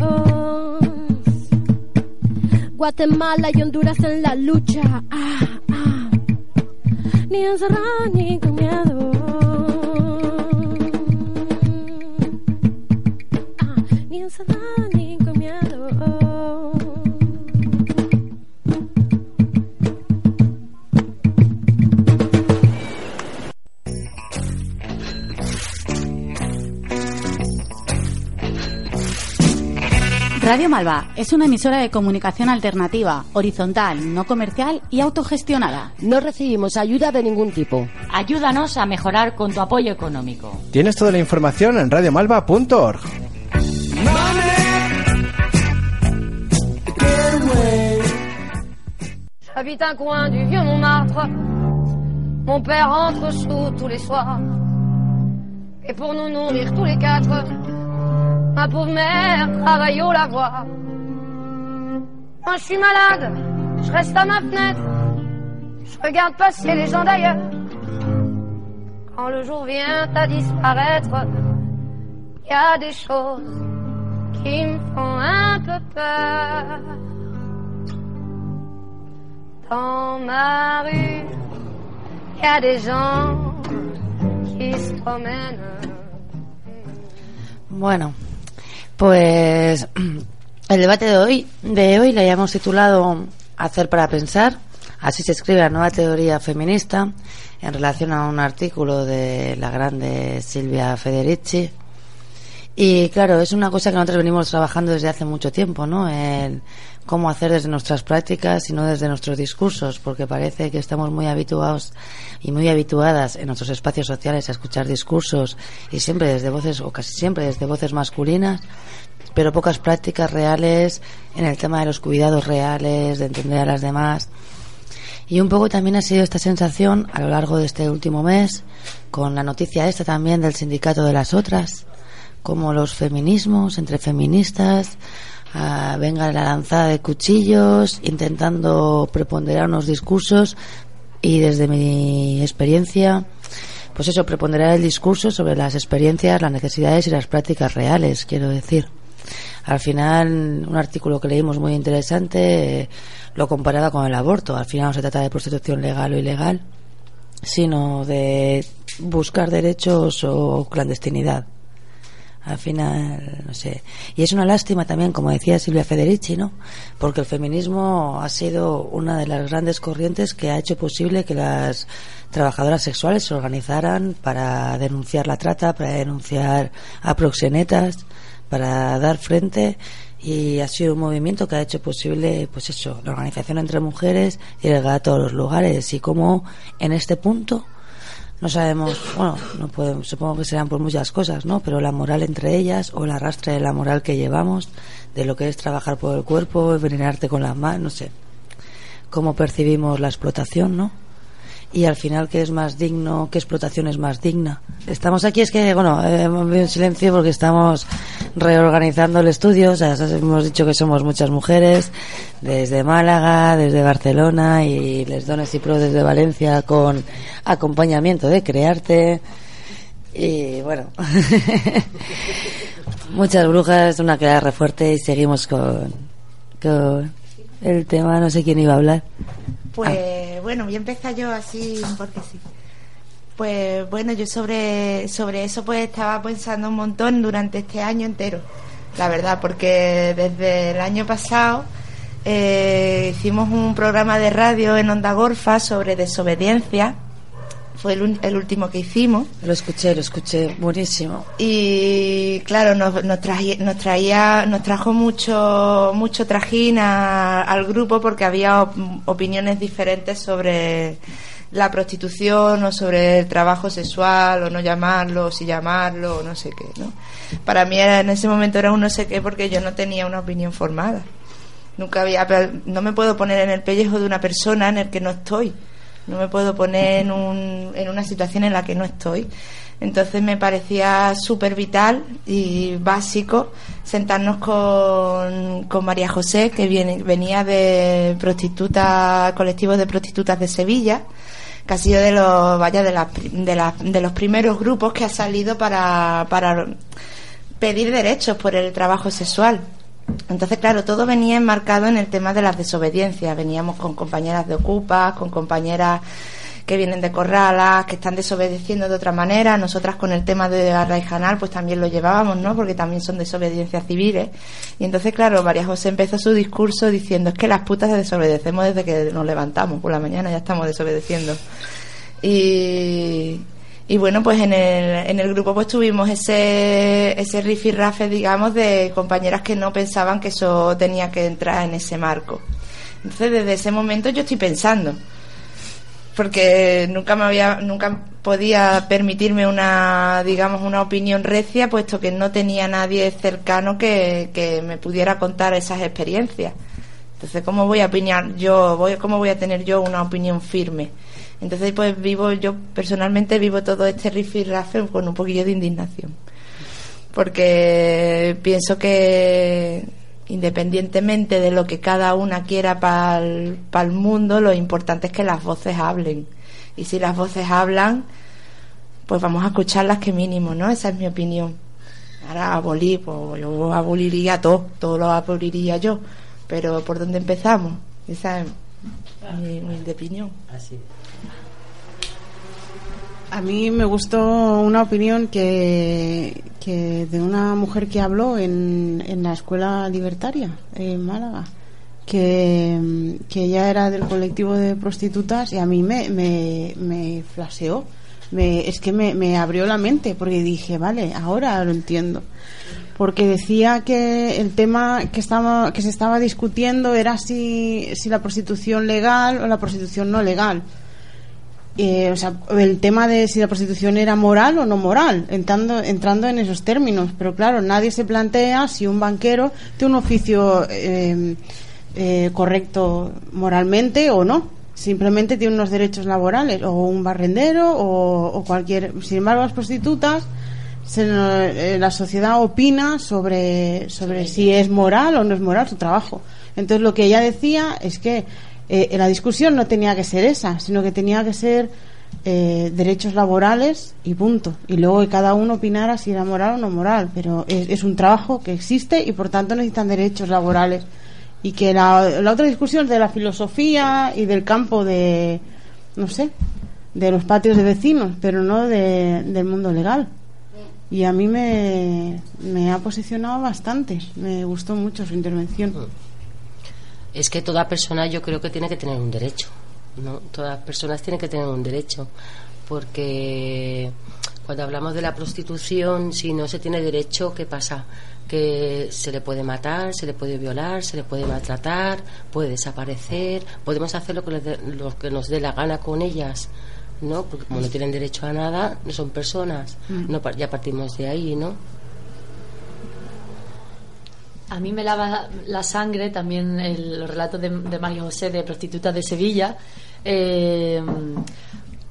Guatemala y Honduras en la lucha. Ah, ah. Ni encerrada ni con miedo. Radio Malva es una emisora de comunicación alternativa, horizontal, no comercial y autogestionada. No recibimos ayuda de ningún tipo. Ayúdanos a mejorar con tu apoyo económico. Tienes toda la información en radiomalva.org. J'habite un coin du vieux Montmartre. Mon père rentre sous tous les soirs. Et pour nous nourrir tous les quatre, ma pauvre mère travaille au lavoir. Moi je suis malade, je reste à ma fenêtre. Je regarde passer les gens d'ailleurs. Quand le jour vient à disparaître, il y a des choses qui me font un peu peur. Dans ma rue, il y a des gens qui se promènent. Bueno, pues <clears throat> el debate de hoy, de hoy le hayamos titulado Hacer para pensar. Así se escribe la nueva teoría feminista en relación a un artículo de la grande Silvia Federici. Y claro, es una cosa que nosotros venimos trabajando desde hace mucho tiempo, ¿no? En cómo hacer desde nuestras prácticas y no desde nuestros discursos, porque parece que estamos muy habituados y muy habituadas en nuestros espacios sociales a escuchar discursos y siempre desde voces, o casi siempre desde voces masculinas, pero pocas prácticas reales en el tema de los cuidados reales, de entender a las demás. Y un poco también ha sido esta sensación a lo largo de este último mes, con la noticia esta también del sindicato de las otras, como los feminismos entre feministas, ah, venga la lanzada de cuchillos, intentando preponderar unos discursos y desde mi experiencia, pues eso, preponderar el discurso sobre las experiencias, las necesidades y las prácticas reales, quiero decir. Al final, un artículo que leímos muy interesante eh, lo comparaba con el aborto. Al final no se trata de prostitución legal o ilegal, sino de buscar derechos o clandestinidad. Al final, no sé. Y es una lástima también, como decía Silvia Federici, ¿no? Porque el feminismo ha sido una de las grandes corrientes que ha hecho posible que las trabajadoras sexuales se organizaran para denunciar la trata, para denunciar a proxenetas, para dar frente y ha sido un movimiento que ha hecho posible, pues eso, la organización entre mujeres y llegar a todos los lugares y como en este punto no sabemos, bueno, no podemos, supongo que serán por muchas cosas, ¿no? Pero la moral entre ellas o el arrastre de la moral que llevamos, de lo que es trabajar por el cuerpo, envenenarte con las manos, no sé. Cómo percibimos la explotación, ¿no? y al final qué es más digno, qué explotación es más digna. Estamos aquí, es que, bueno, vivido en silencio porque estamos reorganizando el estudio, o sea, hemos dicho que somos muchas mujeres, desde Málaga, desde Barcelona y Les Dones y Pro desde Valencia con acompañamiento de Crearte. Y bueno, <laughs> muchas brujas, una clara fuerte y seguimos con, con el tema, no sé quién iba a hablar. Pues bueno, voy a yo así porque sí. Pues bueno, yo sobre, sobre eso pues estaba pensando un montón durante este año entero, la verdad, porque desde el año pasado eh, hicimos un programa de radio en Onda Gorfa sobre desobediencia fue el, último que hicimos. Lo escuché, lo escuché, buenísimo. Y claro, nos, nos, traía, nos, traía, nos trajo mucho, mucho trajín al grupo porque había opiniones diferentes sobre la prostitución o sobre el trabajo sexual o no llamarlo, o si llamarlo o no sé qué, ¿no? Para mí en ese momento era un no sé qué porque yo no tenía una opinión formada. Nunca había, no me puedo poner en el pellejo de una persona en el que no estoy no me puedo poner en, un, en una situación en la que no estoy. Entonces me parecía súper vital y básico sentarnos con, con María José, que viene, venía de prostitutas, colectivos de prostitutas de Sevilla, que ha de los, vaya, de, de, de los primeros grupos que ha salido para, para pedir derechos por el trabajo sexual. Entonces, claro, todo venía enmarcado en el tema de las desobediencias. Veníamos con compañeras de ocupas, con compañeras que vienen de corralas, que están desobedeciendo de otra manera. Nosotras con el tema de Arraijanal, pues también lo llevábamos, ¿no? Porque también son desobediencias civiles. Y entonces, claro, María José empezó su discurso diciendo es que las putas desobedecemos desde que nos levantamos por la mañana, ya estamos desobedeciendo. Y, y bueno, pues en el, en el grupo pues tuvimos ese, ese rifirrafe, digamos, de compañeras que no pensaban que eso tenía que entrar en ese marco. Entonces, desde ese momento yo estoy pensando, porque nunca me había, nunca podía permitirme una, digamos, una opinión recia, puesto que no tenía nadie cercano que, que me pudiera contar esas experiencias. Entonces, ¿cómo voy a opinar yo, voy, cómo voy a tener yo una opinión firme? Entonces, pues vivo, yo personalmente vivo todo este rifirrafe con un poquillo de indignación. Porque pienso que independientemente de lo que cada una quiera para el mundo, lo importante es que las voces hablen. Y si las voces hablan, pues vamos a escucharlas que mínimo, ¿no? Esa es mi opinión. Ahora abolir, pues yo aboliría todo, todo lo aboliría yo. Pero ¿por dónde empezamos? Esa es mi, mi opinión. Así a mí me gustó una opinión que, que de una mujer que habló en, en la escuela libertaria en Málaga, que, que ella era del colectivo de prostitutas y a mí me, me, me flaseó. Me, es que me, me abrió la mente porque dije, vale, ahora lo entiendo. Porque decía que el tema que, estaba, que se estaba discutiendo era si, si la prostitución legal o la prostitución no legal eh, o sea, el tema de si la prostitución era moral o no moral, entrando, entrando en esos términos. Pero claro, nadie se plantea si un banquero tiene un oficio eh, eh, correcto moralmente o no. Simplemente tiene unos derechos laborales, o un barrendero, o, cualquier. Sin embargo, las prostitutas, la sociedad opina sobre, sobre si es moral o no es moral su trabajo. Entonces, lo que ella decía es que eh, la discusión no tenía que ser esa, sino que tenía que ser eh, derechos laborales y punto. Y luego que cada uno opinara si era moral o no moral. Pero es, un trabajo que existe y por tanto necesitan derechos laborales. Y que la, la otra discusión es de la filosofía y del campo de, no sé, de los patios de vecinos, pero no de, del mundo legal. Y a mí me ha posicionado bastante. Me gustó mucho su intervención. Es que toda persona yo creo que tiene que tener un derecho. ¿no? Todas las personas tienen que tener un derecho. Porque cuando hablamos de la prostitución, si no se tiene derecho, ¿qué pasa? Que se le puede matar, se le puede violar, se le puede maltratar, puede desaparecer, podemos hacer lo que, les dé- lo que nos dé la gana con ellas. ¿no? Porque como no tienen derecho a nada, no son personas. Mm. No, ya partimos de ahí, ¿no? A mí me lava la sangre también el, los relatos de, de Mario José de prostitutas de Sevilla. eh,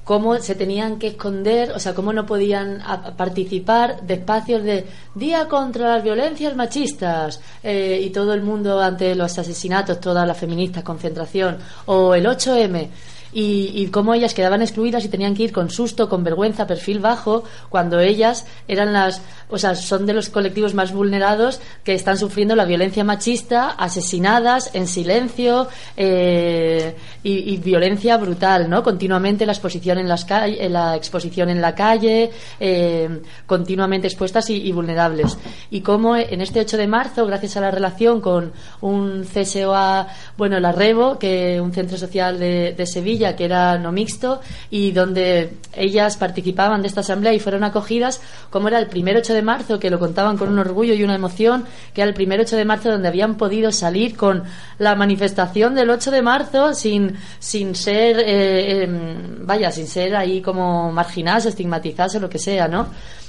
cómo se tenían que esconder, o sea, cómo no podían participar de espacios de Día contra las violencias machistas eh, y todo el mundo ante los asesinatos, todas las feministas, concentración, o el 8M. Y, y cómo ellas quedaban excluidas y tenían que ir con susto, con vergüenza, perfil bajo, cuando ellas eran las, o sea, son de los colectivos más vulnerados que están sufriendo la violencia machista, asesinadas en silencio eh, y, violencia brutal, ¿no? Continuamente la exposición en las calle, la exposición en la calle, eh, continuamente expuestas y, vulnerables. Y cómo en este 8 de marzo, gracias a la relación con un CSOA, bueno, la Rebo, que un centro social de, de Sevilla que era no mixto y donde ellas participaban de esta asamblea y fueron acogidas, como era el primer 8 de marzo, que lo contaban con un orgullo y una emoción, que era el primer 8 de marzo donde habían podido salir con la manifestación del 8 de marzo sin, sin ser, eh, em, vaya, sin ser ahí como marginadas, estigmatizadas o lo que sea, ¿no?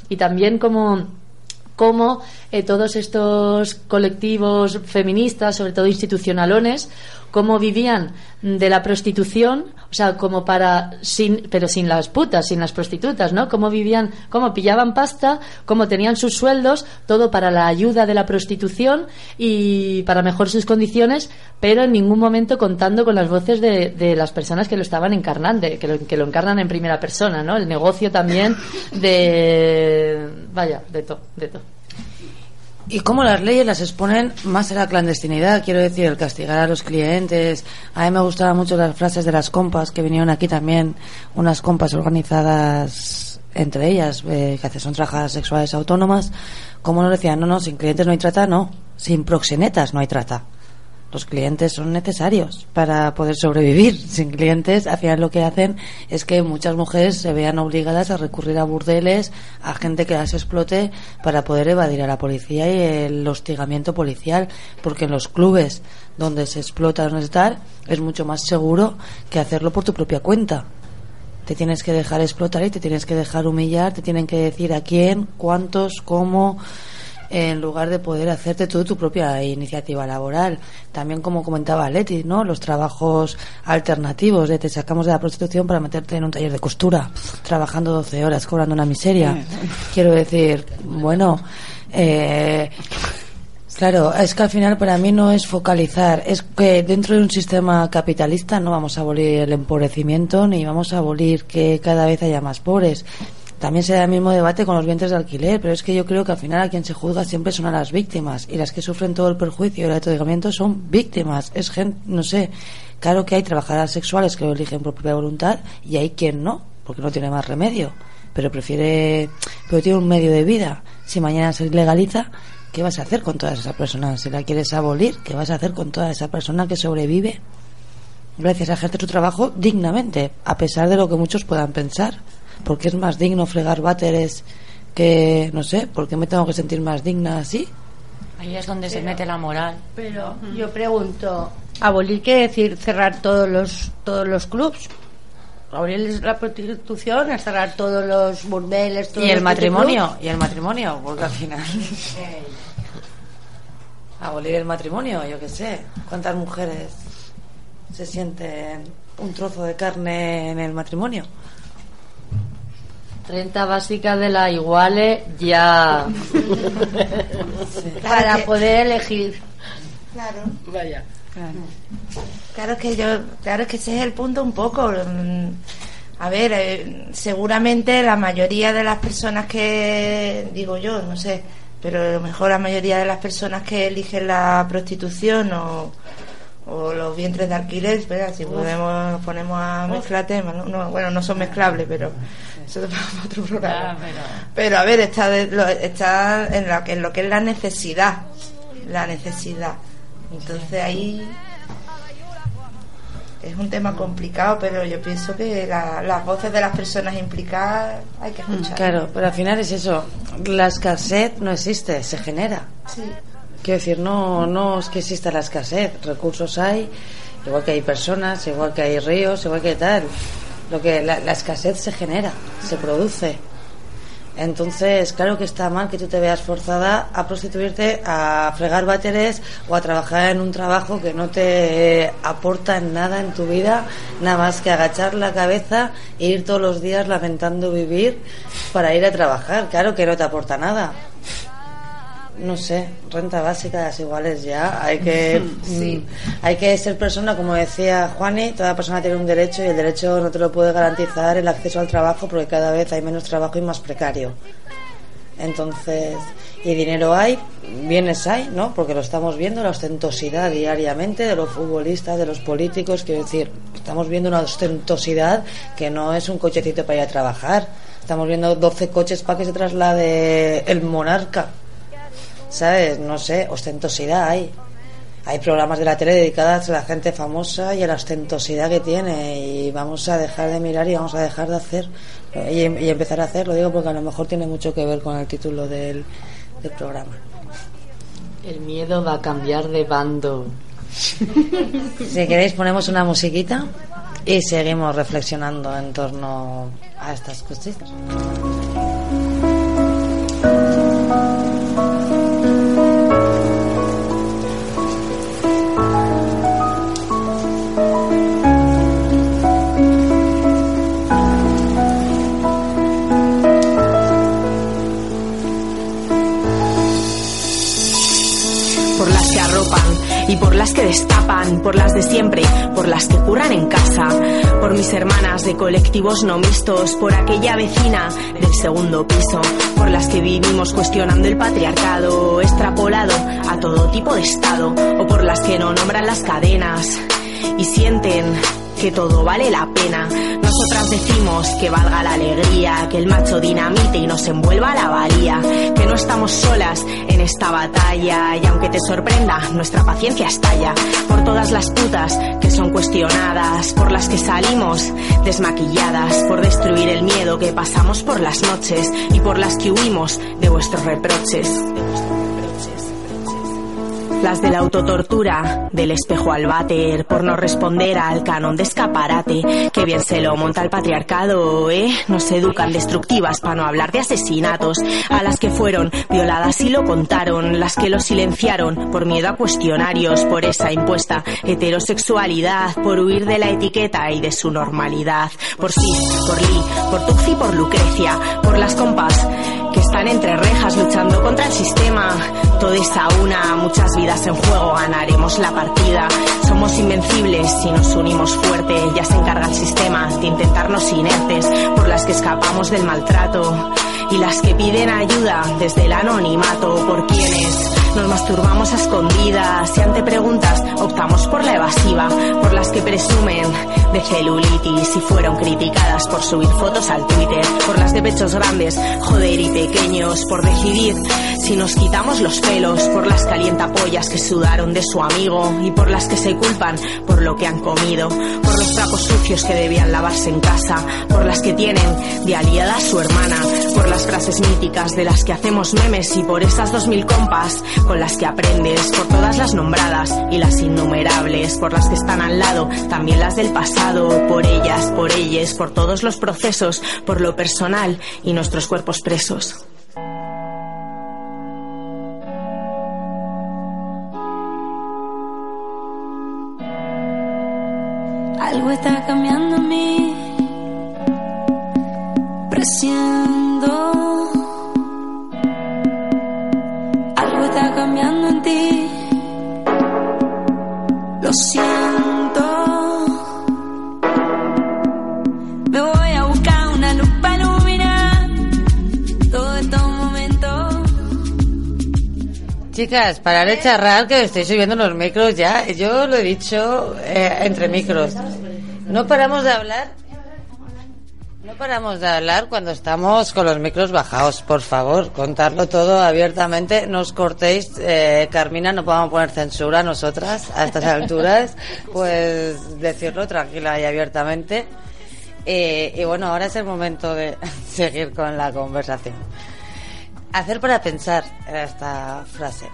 Y también como cómo eh, todos estos colectivos feministas, sobre todo institucionalones, cómo vivían de la prostitución, o sea, como para, sin, pero sin las putas, sin las prostitutas, ¿no? Cómo vivían, cómo pillaban pasta, cómo tenían sus sueldos, todo para la ayuda de la prostitución y para mejorar sus condiciones, pero en ningún momento contando con las voces de, de las personas que lo estaban encarnando, que lo, que lo encarnan en primera persona, ¿no? El negocio también de, vaya, de todo, de todo. Y cómo las leyes las exponen más a la clandestinidad, quiero decir, el castigar a los clientes. A mí me gustaban mucho las frases de las compas que vinieron aquí también, unas compas organizadas entre ellas, eh, que son trabajadoras sexuales autónomas, como nos decían, no, no, sin clientes no hay trata, no, sin proxenetas no hay trata. Los clientes son necesarios para poder sobrevivir. <laughs> Sin clientes, al final lo que hacen es que muchas mujeres se vean obligadas a recurrir a burdeles, a gente que las explote para poder evadir a la policía y el hostigamiento policial, porque en los clubes donde se explota donde estar es mucho más seguro que hacerlo por tu propia cuenta. Te tienes que dejar explotar y te tienes que dejar humillar, te tienen que decir a quién, cuántos, cómo en lugar de poder hacerte tú tu propia iniciativa laboral. También, como comentaba Leti, ¿no? Los trabajos alternativos de te sacamos de la prostitución para meterte en un taller de costura, trabajando 12 horas, cobrando una miseria. Quiero decir, bueno, eh, Claro, es que al final para mí no es focalizar, es que dentro de un sistema capitalista no vamos a abolir el empobrecimiento ni vamos a abolir que cada vez haya más pobres. También se da el mismo debate con los vientres de alquiler, pero es que yo creo que al final a quien se juzga siempre son a las víctimas y las que sufren todo el perjuicio y el atogamiento son víctimas. Es gente, no sé, claro que hay trabajadoras sexuales que lo eligen por propia voluntad y hay quien no, porque no tiene más remedio, pero prefiere, pero tiene un medio de vida. Si mañana se legaliza, ¿qué vas a hacer con todas esas personas? Si la quieres abolir, ¿qué vas a hacer con toda esa persona que sobrevive? Gracias a ejercer su trabajo dignamente, a pesar de lo que muchos puedan pensar porque es más digno fregar váteres que, no sé, ¿por qué me tengo que sentir más digna así? Ahí es donde se mete la moral. Pero yo pregunto, ¿abolir quiere decir cerrar todos los todos los clubs? Abolir la prostitución cerrar todos los burdeles, todos Y el los matrimonio, y el matrimonio, porque al final... <laughs> Abolir el matrimonio, yo qué sé. ¿Cuántas mujeres se sienten un trozo de carne en el matrimonio? Renta básica de la iguale ya. Para poder elegir. Claro. Vaya. Claro que yo, claro que ese es el punto un poco. mm, A ver, eh, seguramente la mayoría de las personas que, digo yo, no sé, pero a lo mejor la mayoría de las personas que eligen la prostitución o, o los vientres de alquiler, ¿verdad? si podemos, nos ponemos a mezclar temas, ¿no? No, bueno, no son mezclables, pero eso es para <laughs> otro programa. pero... a ver, está, de- lo- está en, lo, que- en lo que es la necesidad, la necesidad. Entonces ahí es un tema complicado, pero yo pienso que la- las voces de las personas implicadas hay que escuchar. Mm, Claro, pero al final es eso. La escasez no existe, se genera. Sí. Quiero decir, no, no es que exista la escasez. Recursos hay, igual que hay personas, igual que hay ríos, igual que tal. Lo que la, la escasez se genera, se produce. Entonces, claro que está mal que tú te veas forzada a prostituirte, a fregar váteres o a trabajar en un trabajo que no te aporta nada en tu vida, nada más que agachar la cabeza e ir todos los días lamentando vivir para ir a trabajar. Claro que no te aporta nada. No sé, renta básica, desiguales ya. Hay que, <laughs> Sí. mm, hay que ser persona, como decía Juani, toda persona tiene un derecho y el derecho no te lo puede garantizar el acceso al trabajo porque cada vez hay menos trabajo y más precario. Entonces, y dinero hay, bienes hay, ¿no? Porque lo estamos viendo, la ostentosidad diariamente de los futbolistas, de los políticos, quiero decir, estamos viendo una ostentosidad que no es un cochecito para ir a trabajar. Estamos viendo 12 coches para que se traslade el monarca. ¿Sabes? No sé, ostentosidad hay. Hay programas de la tele dedicados a la gente famosa y a la ostentosidad que tiene y vamos a dejar de mirar y vamos a dejar de hacer y, y empezar a hacer, lo digo porque a lo mejor tiene mucho que ver con el título del, del programa. El miedo va a cambiar de bando. <laughs> Si queréis ponemos una musiquita y seguimos reflexionando en torno a estas cositas. Por las que arropan y por las que destapan, por las de siempre, por las que curran en casa, por mis hermanas de colectivos no mixtos, por aquella vecina del segundo piso, por las que vivimos cuestionando el patriarcado extrapolado a todo tipo de estado, o por las que no nombran las cadenas y sienten que todo vale la pena. Nosotras decimos que valga la alegría, que el macho dinamite y nos envuelva la valía, que no estamos solas en esta batalla y aunque te sorprenda, nuestra paciencia estalla por todas las putas que son cuestionadas, por las que salimos desmaquilladas, por destruir el miedo que pasamos por las noches y por las que huimos de vuestros reproches. Las de la autotortura, del espejo al váter, por no responder al canon de escaparate. Que bien se lo monta el patriarcado, ¿eh? Nos educan destructivas para no hablar de asesinatos. A las que fueron violadas y lo contaron, las que lo silenciaron por miedo a cuestionarios, por esa impuesta heterosexualidad, por huir de la etiqueta y de su normalidad. Por Cis, por Lee, por Tuxi, por Lucrecia, por las compas que están entre rejas luchando contra el sistema. Todos a una, muchas vidas en juego, ganaremos la partida. Somos invencibles si nos unimos fuerte, ya se encarga el sistema de intentarnos inertes, por las que escapamos del maltrato y las que piden ayuda desde el anonimato, por quienes nos masturbamos a escondidas y ante preguntas optamos por la evasiva, por las que presumen de celulitis y fueron criticadas por subir fotos al Twitter, por las de pechos grandes, joder y pequeños, por decidir si nos quitamos los pelos, por las calientapollas que sudaron de su amigo y por las que se culpan por lo que han comido, por los trapos sucios que debían lavarse en casa, por las que tienen de aliada a su hermana, por las frases míticas de las que hacemos memes y por esas dos mil compas con las que aprendes, por todas las nombradas y las innumerables, por las que están al lado, también las del pasado, por ellas, por ellas, por todos los procesos, por lo personal y nuestros cuerpos presos. Algo está cambiando en mí. Presiento. Algo está cambiando en ti. Lo siento. Me voy a buscar una luz para iluminar todo estos momento. Chicas, para de charrar que estoy subiendo los micros ya. Yo lo he dicho eh, entre micros. No paramos de hablar no paramos de hablar cuando estamos con los micros bajados. Por favor, contarlo todo abiertamente. No os cortéis. Eh, Carmina, no podemos poner censura nosotras a estas <laughs> alturas. Pues decirlo tranquila y abiertamente. Eh, y bueno, ahora es el momento de <laughs> seguir con la conversación. Hacer para pensar era esta frase.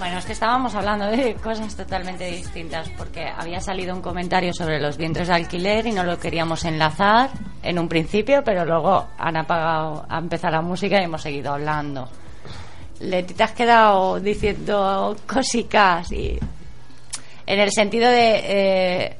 Bueno, es que estábamos hablando de cosas totalmente distintas porque había salido un comentario sobre los vientres de alquiler y no lo queríamos enlazar en un principio, pero luego han apagado, ha empezado la música y hemos seguido hablando. Leti, te has quedado diciendo cosicas y en el sentido de eh,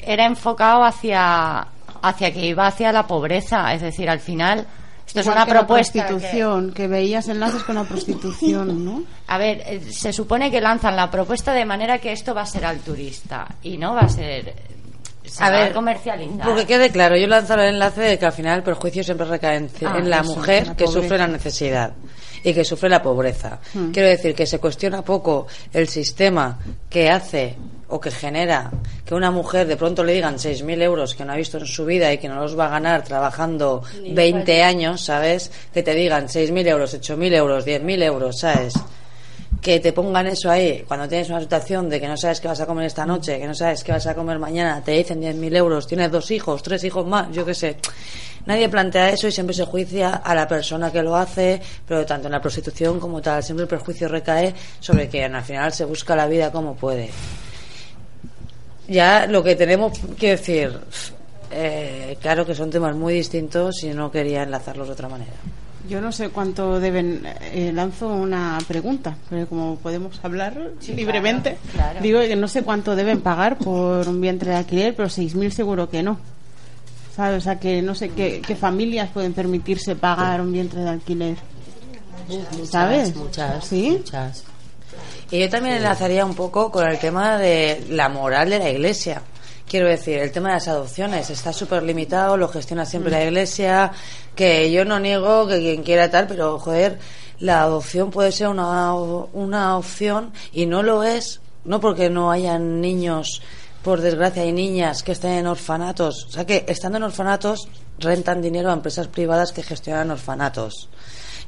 era enfocado hacia hacia que iba hacia la pobreza, es decir, al final esto es una que la propuesta prostitución, que... veías enlaces con la prostitución, <laughs> ¿no? A ver, eh, se supone que lanzan la propuesta de manera que esto va a ser al turista y no va a ser se A va ver, comercializar. Porque quede claro, yo lanzo el enlace de que al final el perjuicio siempre recae en, Ah, en la eso, mujer la que sufre la necesidad y que sufre la pobreza. Hmm. Quiero decir que se cuestiona poco el sistema que hace o que genera que una mujer de pronto le digan 6.000 euros que no ha visto en su vida y que no los va a ganar trabajando Ni 20 cuenta. años, ¿sabes? Que te digan 6.000 euros, 8.000 euros, 10.000 euros, ¿sabes? que te pongan eso ahí cuando tienes una situación de que no sabes qué vas a comer esta noche, que no sabes qué vas a comer mañana, te dicen 10.000 euros, tienes dos hijos, tres hijos más, yo qué sé. Nadie plantea eso y siempre se juicia a la persona que lo hace, pero tanto en la prostitución como tal, siempre el perjuicio recae sobre quien al final se busca la vida como puede. Ya lo que tenemos que decir, eh, claro que son temas muy distintos y no quería enlazarlos de otra manera. Yo no sé cuánto deben. eh, lanzo una pregunta, pero como podemos hablar libremente, claro, claro. digo que no sé cuánto deben pagar por un vientre de alquiler, pero 6.000 seguro que no. ¿Sabes? O sea, que no sé qué, qué familias pueden permitirse pagar un vientre de alquiler. ¿Sabes? Muchas, ¿Sí? muchas. Y yo también enlazaría un poco con el tema de la moral de la iglesia. Quiero decir, el tema de las adopciones está súper limitado, lo gestiona siempre Mm. la iglesia, que yo no niego que quien quiera tal, pero joder, la adopción puede ser una, una opción y no lo es, no porque no hayan niños, por desgracia hay niñas que estén en orfanatos, o sea que estando en orfanatos rentan dinero a empresas privadas que gestionan orfanatos.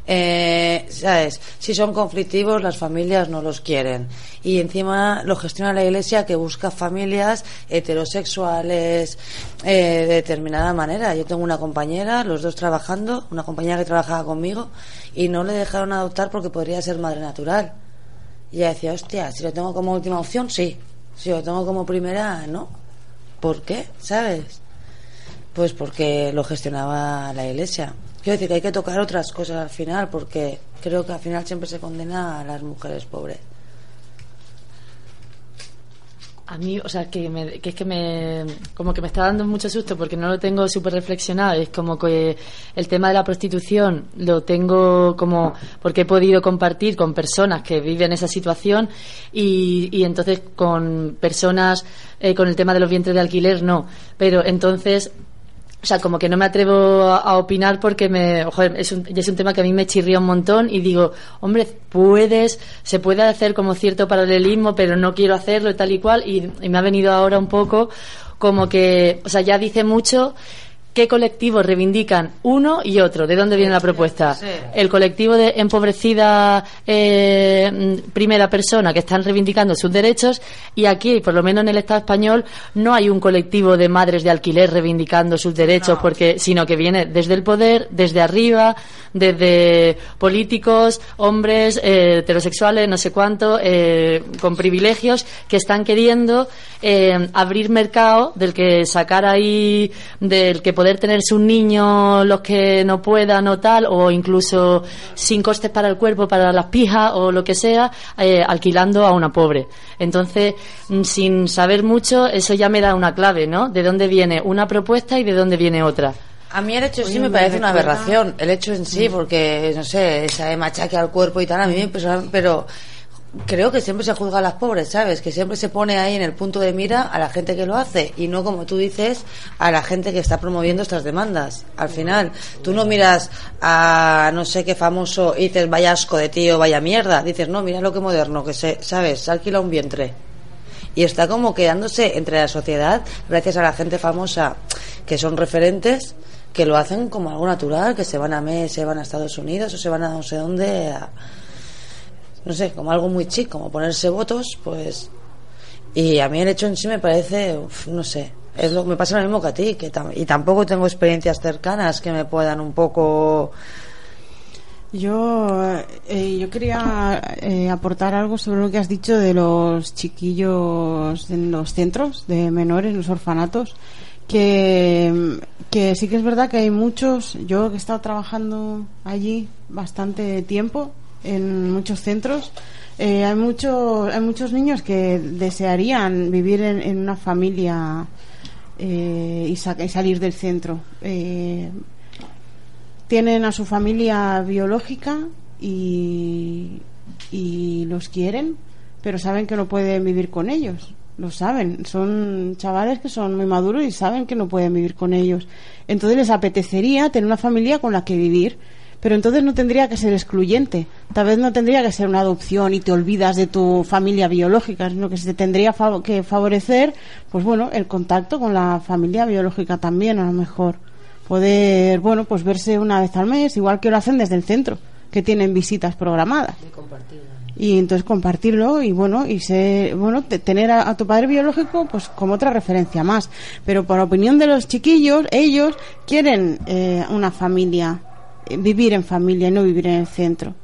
Eh, ¿sabes? Si son conflictivos, las familias no los quieren. Y encima lo gestiona la iglesia que busca familias heterosexuales eh, de determinada manera. Yo tengo una compañera, los dos trabajando, una compañera que trabajaba conmigo, y no le dejaron adoptar porque podría ser madre natural. Y ella decía, hostia, si lo tengo como última opción, sí. Si lo tengo como primera, no. ¿Por qué? ¿Sabes? Pues porque lo gestionaba la iglesia. Quiero decir que hay que tocar otras cosas al final, porque creo que al final siempre se condena a las mujeres pobres. A mí, o sea, que, me- es que me. Como que me está dando mucho susto porque no lo tengo súper reflexionado. Es como que el tema de la prostitución lo tengo como. Porque he podido compartir con personas que viven esa situación y, y entonces con personas. eh, con el tema de los vientres de alquiler no. Pero entonces. O sea, como que no me atrevo a, opinar porque me, joder, es un, es un tema que a mí me chirría un montón y digo, hombre, puedes, se puede hacer como cierto paralelismo, pero no quiero hacerlo tal y cual. Y me ha venido ahora un poco como que, o sea, ya dice mucho qué colectivos reivindican uno y otro. ¿De dónde viene la propuesta? El colectivo de empobrecida eh, primera persona que están reivindicando sus derechos y aquí, por lo menos en el Estado español, no hay un colectivo de madres de alquiler reivindicando sus derechos, porque sino que viene desde el poder, desde arriba, desde políticos, hombres, eh, heterosexuales, no sé cuánto, eh, con privilegios que están queriendo eh, abrir mercado del que sacar ahí, del que poder tenerse un niño los que no puedan o tal, o incluso sin costes para el cuerpo, para las pijas o lo que sea, eh, alquilando a una pobre. Entonces, mm, sin saber mucho, eso ya me da una clave, ¿no? De dónde viene una propuesta y de dónde viene otra. A mí el hecho en sí Oye, me me parece una aberración, el hecho en sí, Mm. porque, no sé, esa de machaque al cuerpo y tal, a mí me pero creo que siempre se juzga a las pobres, ¿sabes? Que siempre se pone ahí en el punto de mira a la gente que lo hace y no, como tú dices, a la gente que está promoviendo estas demandas. Al final, tú no miras a no sé qué famoso y dices, vaya asco de tío, vaya mierda. Dices, no, mira lo que moderno, que se, ¿sabes? Se alquila un vientre. Y está como quedándose entre la sociedad, gracias a la gente famosa que son referentes, que lo hacen como algo natural, que se van a mes, se van a Estados Unidos o se van a no sé dónde. a- no sé, como algo muy chico, como ponerse votos, pues. Y a mí el hecho en sí me parece, no sé, es lo, me pasa lo mismo que a ti, que tam- y tampoco tengo experiencias cercanas que me puedan un poco. Yo, eh, yo quería eh, aportar algo sobre lo que has dicho de los chiquillos en los centros de menores, en los orfanatos, que, que sí que es verdad que hay muchos, yo que he estado trabajando allí bastante tiempo, en muchos centros, eh, hay, muchos hay muchos niños que desearían vivir en, una familia eh, y, y salir del centro. Eh, tienen a su familia biológica y, y los quieren, pero saben que no pueden vivir con ellos. Lo saben, son chavales que son muy maduros y saben que no pueden vivir con ellos. Entonces les apetecería tener una familia con la que vivir, pero entonces no tendría que ser excluyente. Tal vez no tendría que ser una adopción y te olvidas de tu familia biológica, sino que se te tendría fav- que favorecer, pues bueno, el contacto con la familia biológica también, a lo mejor poder, bueno, pues verse una vez al mes, igual que lo hacen desde el centro, que tienen visitas programadas. Y entonces compartirlo y bueno, y ser, bueno, te- tener a, a tu padre biológico pues como otra referencia más. Pero por opinión de los chiquillos, ellos quieren eh, una familia, vivir en familia y no vivir en el centro.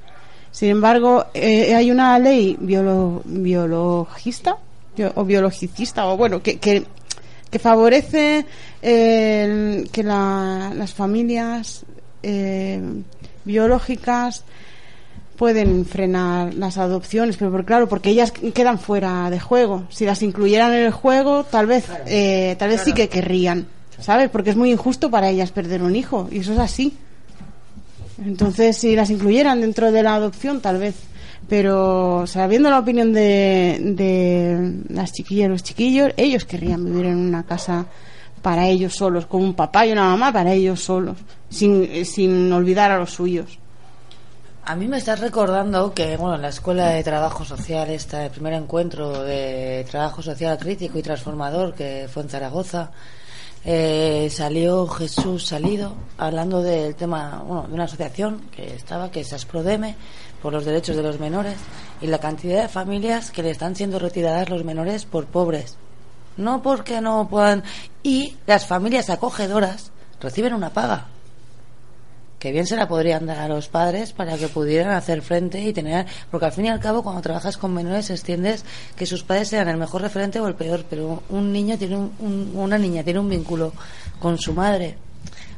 Sin embargo, eh, hay una ley biolo- biologista bio- o biologicista o bueno, que, que, que favorece eh, que la- las familias eh, biológicas pueden frenar las adopciones, pero por- claro, porque ellas quedan fuera de juego. Si las incluyeran en el juego, tal vez, eh, tal vez sí que querrían, ¿sabes? Porque es muy injusto para ellas perder un hijo y eso es así. Entonces, si las incluyeran dentro de la adopción, tal vez. Pero sabiendo la opinión de, de las chiquillas y los chiquillos, ellos querrían vivir en una casa para ellos solos, con un papá y una mamá para ellos solos, sin, sin olvidar a los suyos. A mí me estás recordando que, bueno, en la Escuela de Trabajo Social, esta, el primer encuentro de trabajo social crítico y transformador que fue en Zaragoza, eh, salió Jesús Salido hablando del tema, bueno, de una asociación que estaba, que es Asprodeme, por los derechos de los menores, y la cantidad de familias que le están siendo retiradas los menores por pobres. No porque no puedan. Y las familias acogedoras reciben una paga que bien se la podrían dar a los padres para que pudieran hacer frente y tener porque al fin y al cabo cuando trabajas con menores extiendes que sus padres sean el mejor referente o el peor pero un niño tiene un, un- una niña tiene un vínculo con su madre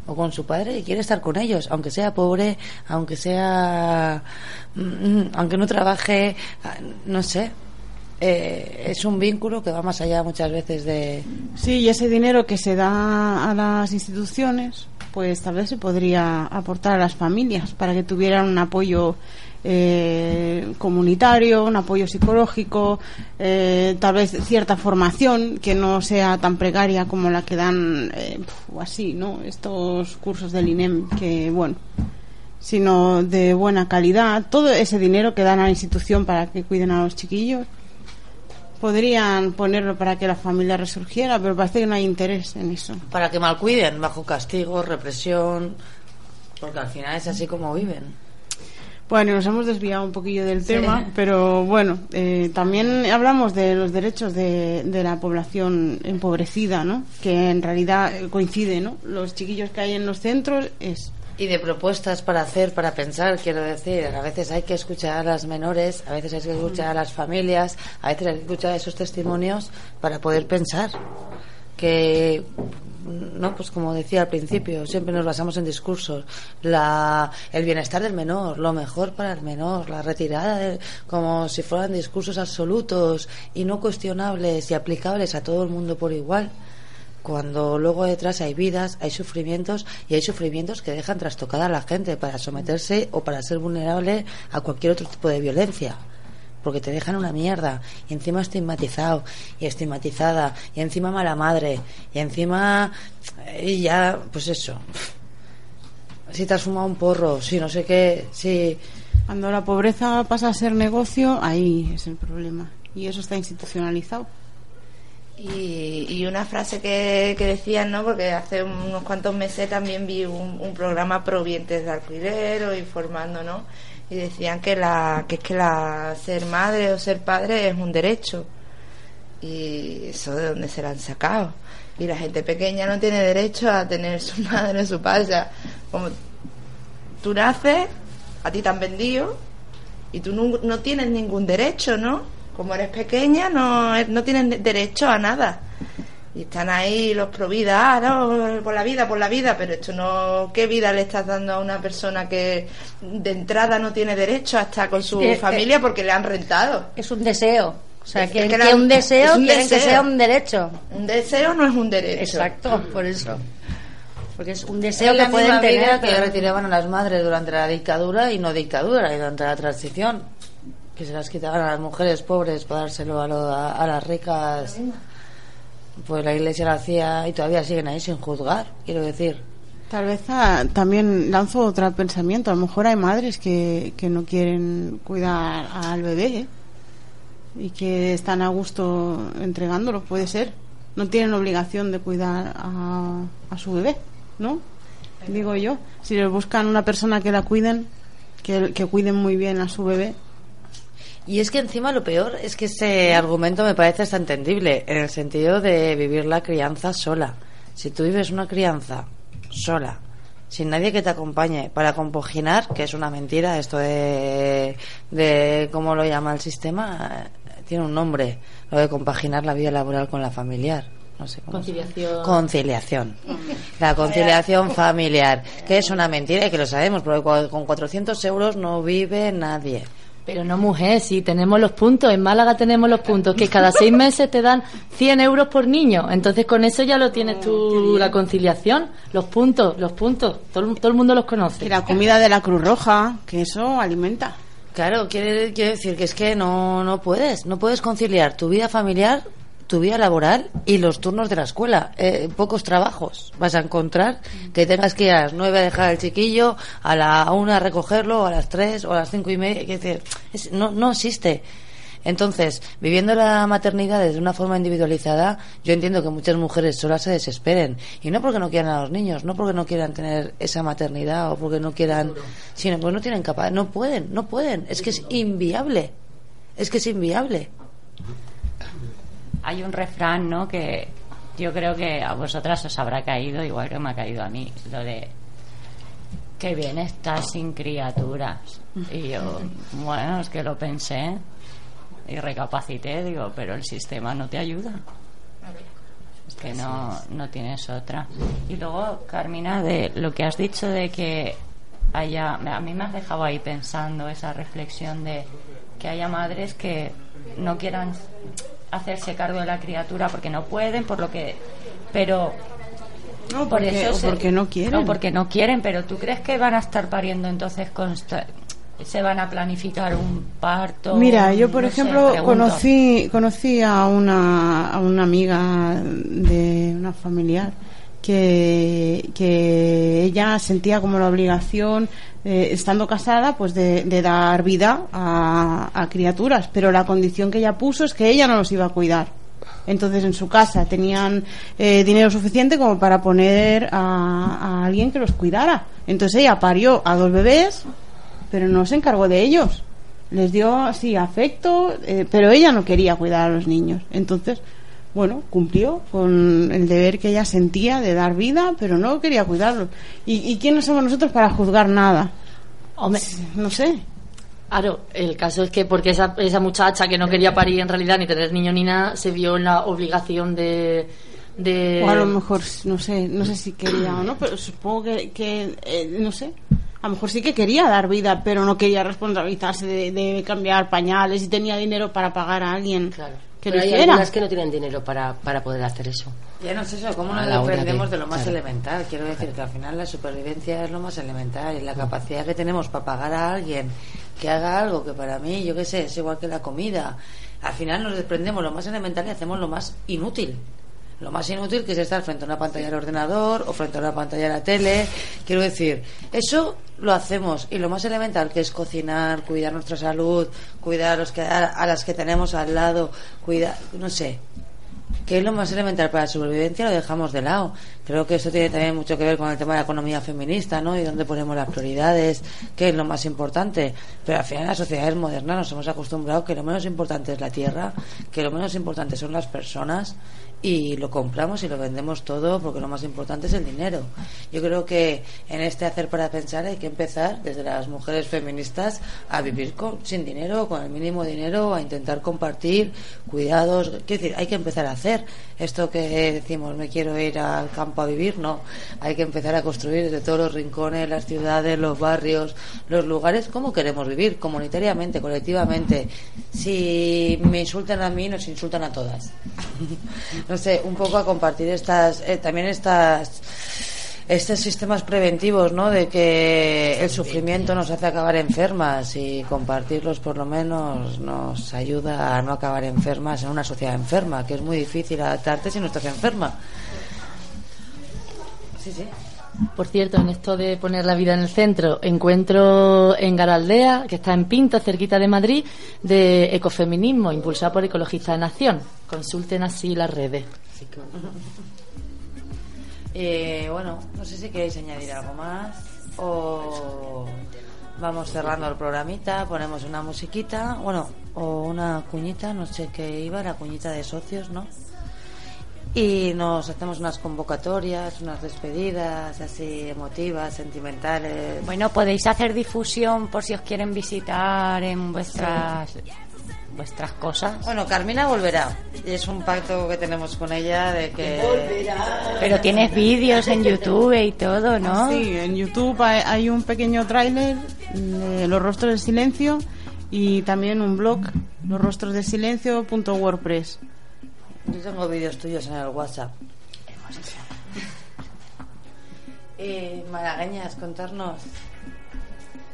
o con su padre y quiere estar con ellos aunque sea pobre aunque sea mm, aunque no trabaje ah, no sé eh, es un vínculo que va más allá muchas veces de Sí, y ese dinero que se da a las instituciones, pues tal vez se podría aportar a las familias para que tuvieran un apoyo eh, comunitario, un apoyo psicológico, eh, tal vez cierta formación que no sea tan precaria como la que dan eh, así, ¿no? Estos cursos del INEM que, bueno, sino de buena calidad. Todo ese dinero que dan a la institución para que cuiden a los chiquillos podrían ponerlo para que la familia resurgiera, pero parece que no hay interés en eso. para que mal cuiden bajo castigo represión porque al final es así como viven Bueno, nos hemos desviado un poquillo del Sí. tema, pero bueno, eh, también hablamos de los derechos de, de la población empobrecida, ¿no? Que en realidad coincide, ¿no? Los chiquillos que hay en los centros es y de propuestas para hacer, para pensar, quiero decir, a veces hay que escuchar a las menores, a veces hay que escuchar a las familias, a veces hay que escuchar esos testimonios para poder pensar. Que no pues como decía al principio siempre nos basamos en discursos. La el bienestar del menor lo mejor para el menor la retirada de- como si fueran discursos absolutos y no cuestionables y aplicables a todo el mundo por igual cuando luego detrás hay vidas, hay sufrimientos y hay sufrimientos que dejan trastocada a la gente para someterse o para ser vulnerable a cualquier otro tipo de violencia. porque te dejan una mierda y encima estigmatizado y estigmatizada y encima mala madre y encima y ya pues eso si te has fumado un porro si no sé qué si Cuando la pobreza pasa a ser negocio, ahí es el problema. Y eso está institucionalizado. Y, y una frase que, decían, ¿no? Porque hace unos cuantos meses también vi un, programa provientes de alquiler informando, ¿no? Y decían que la que es que la ser madre o ser padre es un derecho. Y eso de dónde se lo han sacado. Y la gente pequeña no tiene derecho a tener su <laughs> madre o su padre. Como tú naces, a ti te han vendido y tú no, no tienes ningún derecho, ¿no? Como eres pequeña, no, no tienes derecho a nada. Y están ahí los pro vida, ah, no, por la vida, por la vida, pero esto no, ¿qué vida le estás dando a una persona que de entrada no tiene derecho a estar con su Eh, eh, familia porque le han rentado? Es un deseo. O sea, Es que, que que la- un deseo es un quieren que deseo. sea un derecho. Un deseo no es un derecho. Exacto, por eso. Porque es un es deseo la que pueden misma tener. vida que retiraban a las madres durante la dictadura y no dictadura y durante la transición que se las quitaban a las mujeres pobres para dárselo a, lo- a- a las ricas pues la iglesia lo hacía y todavía siguen ahí sin juzgar quiero decir Tal vez ah, también lanzo otro pensamiento. A lo mejor hay madres que, que no quieren cuidar al bebé ¿eh? y que están a gusto entregándolo, puede ser. No tienen obligación de cuidar a, a su bebé, ¿no? Digo yo. Si les buscan una persona que la cuiden, que, que cuiden muy bien a su bebé, Y es que encima lo peor es que ese argumento me parece hasta entendible, en el sentido de vivir la crianza sola. Si tú vives una crianza sola, sin nadie que te acompañe para compaginar, que es una mentira esto de, de cómo lo llama el sistema, eh, tiene un nombre, lo de compaginar la vida laboral con la familiar. No sé cómo. Conciliación. Conciliación. <laughs> La conciliación familiar, que es una mentira y que lo sabemos, porque con 400 euros no vive nadie. Pero no, mujer, si tenemos los puntos. En Málaga tenemos los puntos, que cada seis meses te dan 100 euros por niño. Entonces con eso ya lo tienes tú, la conciliación. Los puntos, los puntos. Todo, el- todo el mundo los conoce. y la comida de la Cruz Roja, que eso alimenta. Claro, quiere, quiere decir que es que no, no puedes, no puedes conciliar tu vida familiar, tu vida laboral y los turnos de la escuela. Eh, pocos trabajos vas a encontrar que tengas que ir a las nueve a dejar al chiquillo, a la una a recogerlo, a las tres o a las cinco y media. Quiere decir, es- no, no existe. Entonces, viviendo la maternidad de una forma individualizada, yo entiendo que muchas mujeres solas se desesperen. Y no porque no quieran a los niños, no porque no quieran tener esa maternidad o porque no quieran, sino porque no tienen capacidad. No pueden, no pueden. Es que es inviable. Es que es inviable. Hay un refrán, ¿no? Que yo creo que a vosotras os habrá caído, igual que me ha caído a mí, lo de que bien estás sin criaturas. Y yo, bueno, es que lo pensé y recapacité, digo, pero el sistema no te ayuda. Es que no, no tienes otra. Y luego, Carmina, de lo que has dicho de que haya, a mí me has dejado ahí pensando esa reflexión de que haya madres que no quieran hacerse cargo de la criatura porque no pueden, por lo que, pero No, por porque- eso o se- porque no quieren. no, porque no quieren, pero ¿tú crees que van a estar pariendo entonces consta- se van a planificar un parto? Mira, yo por No ejemplo conocí conocí a una a una amiga de una familiar que, que ella sentía como la obligación eh, estando casada pues de, dar vida a, a criaturas. Pero la condición que ella puso es que ella no los iba a cuidar. Entonces en su casa tenían eh, dinero suficiente como para poner a, a alguien que los cuidara. Entonces ella parió a dos bebés pero no se encargó de ellos. Les dio así afecto, eh, pero ella no quería cuidar a los niños. Entonces, bueno, cumplió con el deber que ella sentía de dar vida, pero no quería cuidarlos. ¿Y, y quiénes somos nosotros para juzgar nada? no sé. Claro, el caso es que porque esa, esa muchacha que no quería parir en realidad ni tener niño ni nada, se vio en la obligación de... de O a lo mejor, no sé, no sé si quería o no, pero supongo que, que eh, no sé. A lo mejor sí que quería dar vida, pero no quería responsabilizarse de, de cambiar pañales y tenía dinero para pagar a alguien que Pero lo hay hiciera. algunas que no tienen dinero para, para poder hacer eso. Ya no es eso, ¿cómo A nos desprendemos de, de- lo más claro. elemental? Quiero decir que al final la supervivencia es lo más elemental y la capacidad que tenemos para pagar a alguien que haga algo que para mí, yo qué sé, es igual que la comida. Al final nos desprendemos lo más elemental y hacemos lo más inútil. Lo más inútil que es estar frente a una pantalla del ordenador o frente a una pantalla de la tele. Quiero decir, eso lo hacemos y lo más elemental que es cocinar, cuidar nuestra salud, cuidar a, los que, a, a las que tenemos al lado, cuidar, no sé, que es lo más elemental para la supervivencia, lo dejamos de lado. Creo que eso tiene también mucho que ver con el tema de la economía feminista, ¿no? Y dónde ponemos las prioridades, qué es lo más importante. Pero al final, en las sociedades modernas nos hemos acostumbrado que lo menos importante es la tierra, que lo menos importante son las personas y lo compramos y lo vendemos todo porque lo más importante es el dinero. Yo creo que en este hacer para pensar hay que empezar desde las mujeres feministas a vivir con, sin dinero, con el mínimo dinero, a intentar compartir cuidados. Quiero decir, hay que empezar a hacer esto que decimos, me quiero ir al campo a vivir, no. Hay que empezar a construir desde todos los rincones, las ciudades, los barrios, los lugares, cómo queremos vivir, comunitariamente, colectivamente. Si me insultan a mí, nos insultan a todas. No sé, un poco a compartir estas, eh, también estas, estos sistemas preventivos, ¿no? De que el sufrimiento nos hace acabar enfermas y compartirlos por lo menos nos ayuda a no acabar enfermas en una sociedad enferma, que es muy difícil adaptarte si no estás enferma. Sí, sí. Por cierto, en esto de poner la vida en el centro, encuentro en Garaldea, que está en Pinto, cerquita de Madrid, de ecofeminismo, impulsado por Ecologista de Nación. Consulten así las redes. <laughs> Eh, bueno, no sé si queréis añadir algo más o vamos cerrando el programita, ponemos una musiquita, bueno, o una cuñita, no sé qué iba, la cuñita de socios, ¿no? Y nos hacemos unas convocatorias, unas despedidas así emotivas, sentimentales. Bueno, podéis hacer difusión por si os quieren visitar en vuestras vuestras cosas. Bueno, Carmina volverá. Y es un pacto que tenemos con ella de que... Volverá. Pero tienes vídeos en YouTube y todo, ¿no? Sí, en YouTube hay, hay un pequeño tráiler de Los Rostros del Silencio y también un blog, losrostrosdelsilencio.wordpress. Yo tengo vídeos tuyos en el WhatsApp. Eh, Malagueñas, contarnos.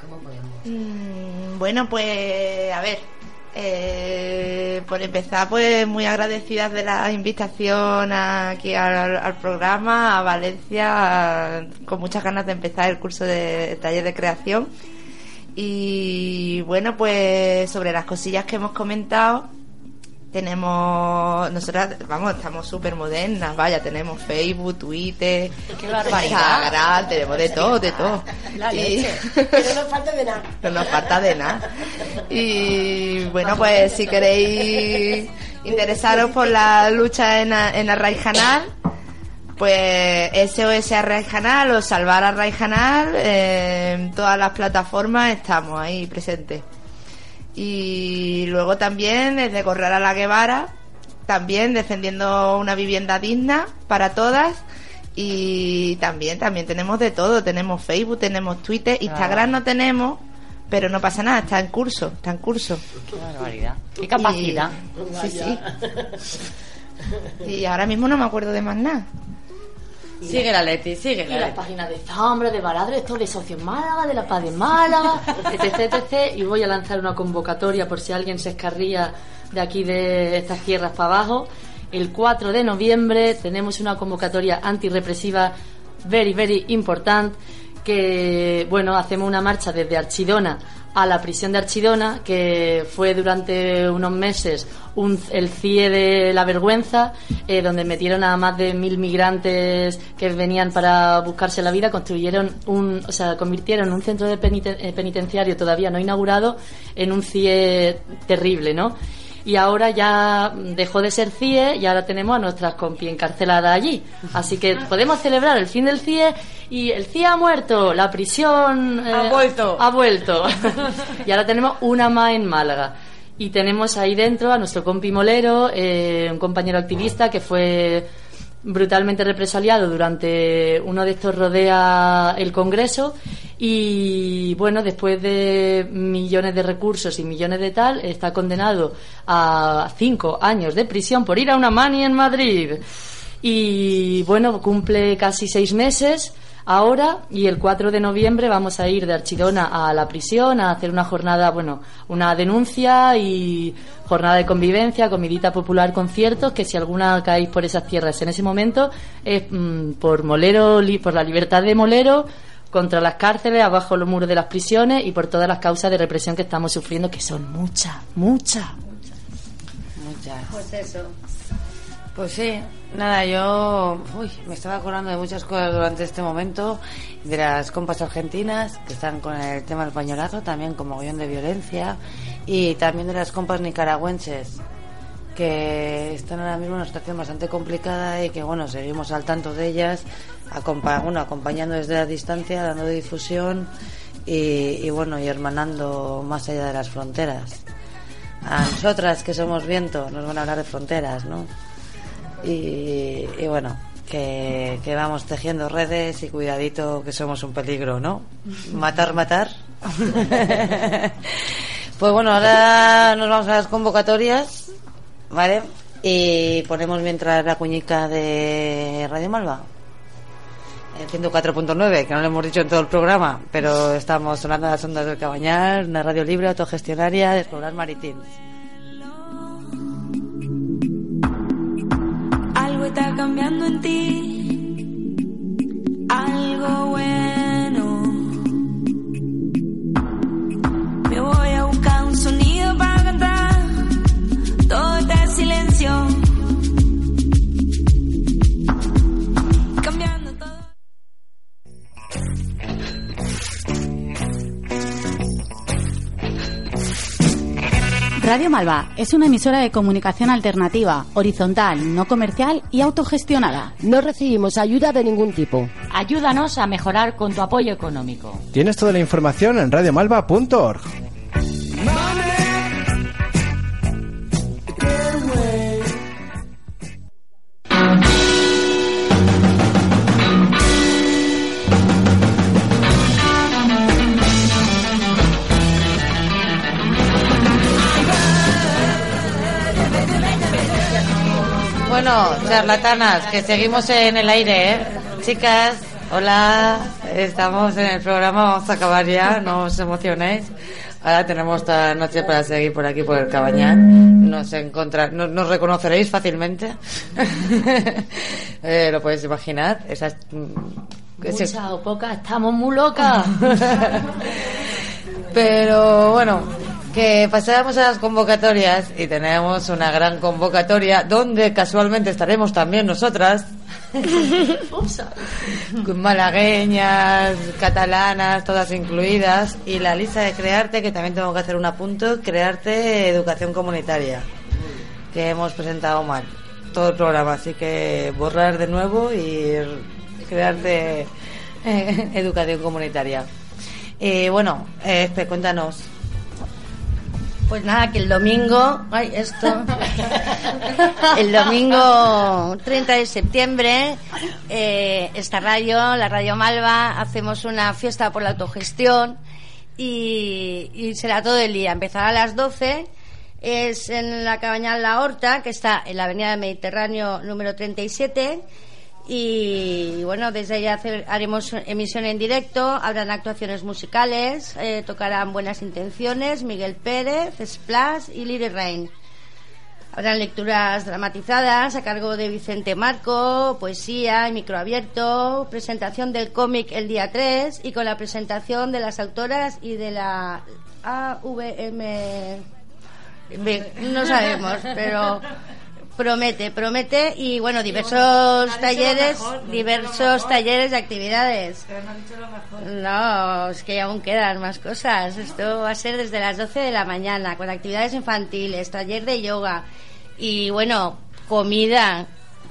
¿Cómo podemos? Mm, bueno, pues a ver. Eh, por empezar, pues muy agradecidas de la invitación aquí al, al programa, a Valencia, con muchas ganas de empezar el curso de taller de creación. Y bueno, pues sobre las cosillas que hemos comentado, tenemos nosotras vamos estamos súper modernas vaya tenemos Facebook Twitter Qué barbaridad. Instagram tenemos de todo de todo La Y- leche. <laughs> Pero no nos falta de nada. no nos falta de nada y bueno pues si queréis interesaros por la lucha en, a- en Arraijanal pues SOS Arraijanal o Salvar Arraijanal eh, en todas las plataformas estamos ahí presentes y luego también desde Correr a la Guevara, también defendiendo una vivienda digna para todas. Y también, también tenemos de todo. Tenemos Facebook, tenemos Twitter, Instagram no tenemos, pero no pasa nada, está en curso, está en curso. Qué barbaridad. Qué capacidad. Y- sí, sí. Y ahora mismo no me acuerdo de más nada. Sigue la Leti, sigue Y la las Leti. páginas de Zambra, de Baladre, esto de Socios Málaga, de la Paz de Málaga, <laughs> etc, etc. Y voy a lanzar una convocatoria por si alguien se escarría de aquí de estas tierras para abajo. El 4 de noviembre tenemos una convocatoria antirrepresiva very, very important que, bueno, hacemos una marcha desde Archidona a la prisión de Archidona, que fue durante unos meses un, el CIE de la vergüenza, eh, donde metieron a más de mil migrantes que venían para buscarse la vida, construyeron un, o sea, convirtieron un centro de peniten- eh, penitenciario todavía no inaugurado en un CIE terrible, ¿no? y ahora ya dejó de ser CIE y ahora tenemos a nuestras compi encarceladas allí. Así que podemos celebrar el fin del CIE y el CIE ha muerto, la prisión eh, Ha vuelto. Ha vuelto. <laughs> y ahora tenemos una más en Málaga. Y tenemos ahí dentro a nuestro compi Molero, eh, un compañero activista que fue brutalmente represaliado durante uno de estos rodea el Congreso y bueno, después de millones de recursos y millones de tal, está condenado a cinco años de prisión por ir a una mani en Madrid. Y bueno, cumple casi seis meses ahora y el 4 de noviembre vamos a ir de Archidona a la prisión a hacer una jornada, bueno, una denuncia y jornada de convivencia, comidita popular, conciertos, que si alguna caéis por esas tierras en ese momento es mm, por Molero, por la libertad de Molero, contra las cárceles, abajo los muros de las prisiones y por todas las causas de represión que estamos sufriendo, que son muchas, muchas. Muchas. Pues eso. Pues sí, nada, yo uy, me estaba acordando de muchas cosas durante este momento, de las compas argentinas que están con el tema del pañolazo, también con mogollón de violencia, y también de las compas nicaragüenses que están ahora mismo en una situación bastante complicada y que bueno, seguimos al tanto de ellas, acompa bueno, acompañando desde la distancia, dando difusión y, y bueno, y hermanando más allá de las fronteras. A nosotras que somos viento nos van a hablar de fronteras, ¿no? Y, bueno, que, vamos tejiendo redes y cuidadito que somos un peligro, ¿no? Matar, matar. <laughs> pues bueno, ahora nos vamos a las convocatorias, ¿vale? Y ponemos mientras la cuñica de Radio Malva. El 104.9, que no lo hemos dicho en todo el programa, pero estamos sonando las ondas del Cabañal, una radio libre, autogestionaria de explorar maritines. Está cambiando en ti. Algo bueno. Me voy a Radio Malva es una emisora de comunicación alternativa, horizontal, no comercial y autogestionada. No recibimos ayuda de ningún tipo. Ayúdanos a mejorar con tu apoyo económico. Tienes toda la información en radiomalva.org. Bueno, charlatanas, que seguimos en el aire, ¿eh? Chicas, hola, estamos en el programa, vamos a acabar ya, no os emocionéis. Ahora tenemos toda la noche para seguir por aquí, por el Cabañal. Nos, encontrar, no- nos reconoceréis fácilmente. <laughs> Eh, lo podéis imaginar. Esas, mm, ese- Mucha o poca, estamos muy locas. <laughs> Pero bueno, que pasáramos a las convocatorias y tenemos una gran convocatoria donde casualmente estaremos también nosotras. <laughs> malagueñas, catalanas, todas incluidas, y la lista de Crearte, que también tengo que hacer un apunto, Crearte Educación Comunitaria, que hemos presentado mal todo el programa, así que borrar de nuevo y Crearte eh, <laughs> Educación Comunitaria. Eh, bueno, eh, Espe, cuéntanos. Pues nada, que el domingo, ay, esto, <laughs> el domingo 30 de septiembre, eh, esta radio, la Radio Malva, hacemos una fiesta por la autogestión y, y será todo el día. Empezará a las 12, es en la Cabañal La Horta, que está en la Avenida del Mediterráneo número 37. Y bueno, desde allá haremos emisión en directo, habrán actuaciones musicales, eh, tocarán Buenas Intenciones, Miguel Pérez, Splash y Lily Rain. Habrán lecturas dramatizadas a cargo de Vicente Marco, poesía y microabierto, presentación del cómic el día 3 y con la presentación de las autoras y de la AVM. No sabemos, pero promete, promete y bueno, diversos talleres, diversos talleres de actividades. No, es que aún quedan más cosas. Esto va a ser desde las 12 de la mañana, con actividades infantiles, taller de yoga y bueno, comida.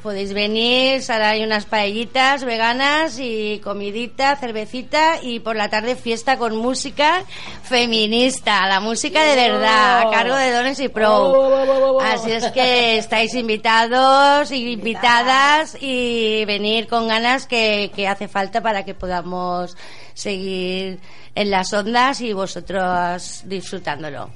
Podéis venir, ahora hay unas paellitas veganas y comidita, cervecita y por la tarde fiesta con música feminista, la música de verdad, a cargo de Dones y Pro. Así es que estáis invitados y invitadas y venir con ganas que, que hace falta para que podamos seguir en las ondas y vosotros disfrutándolo.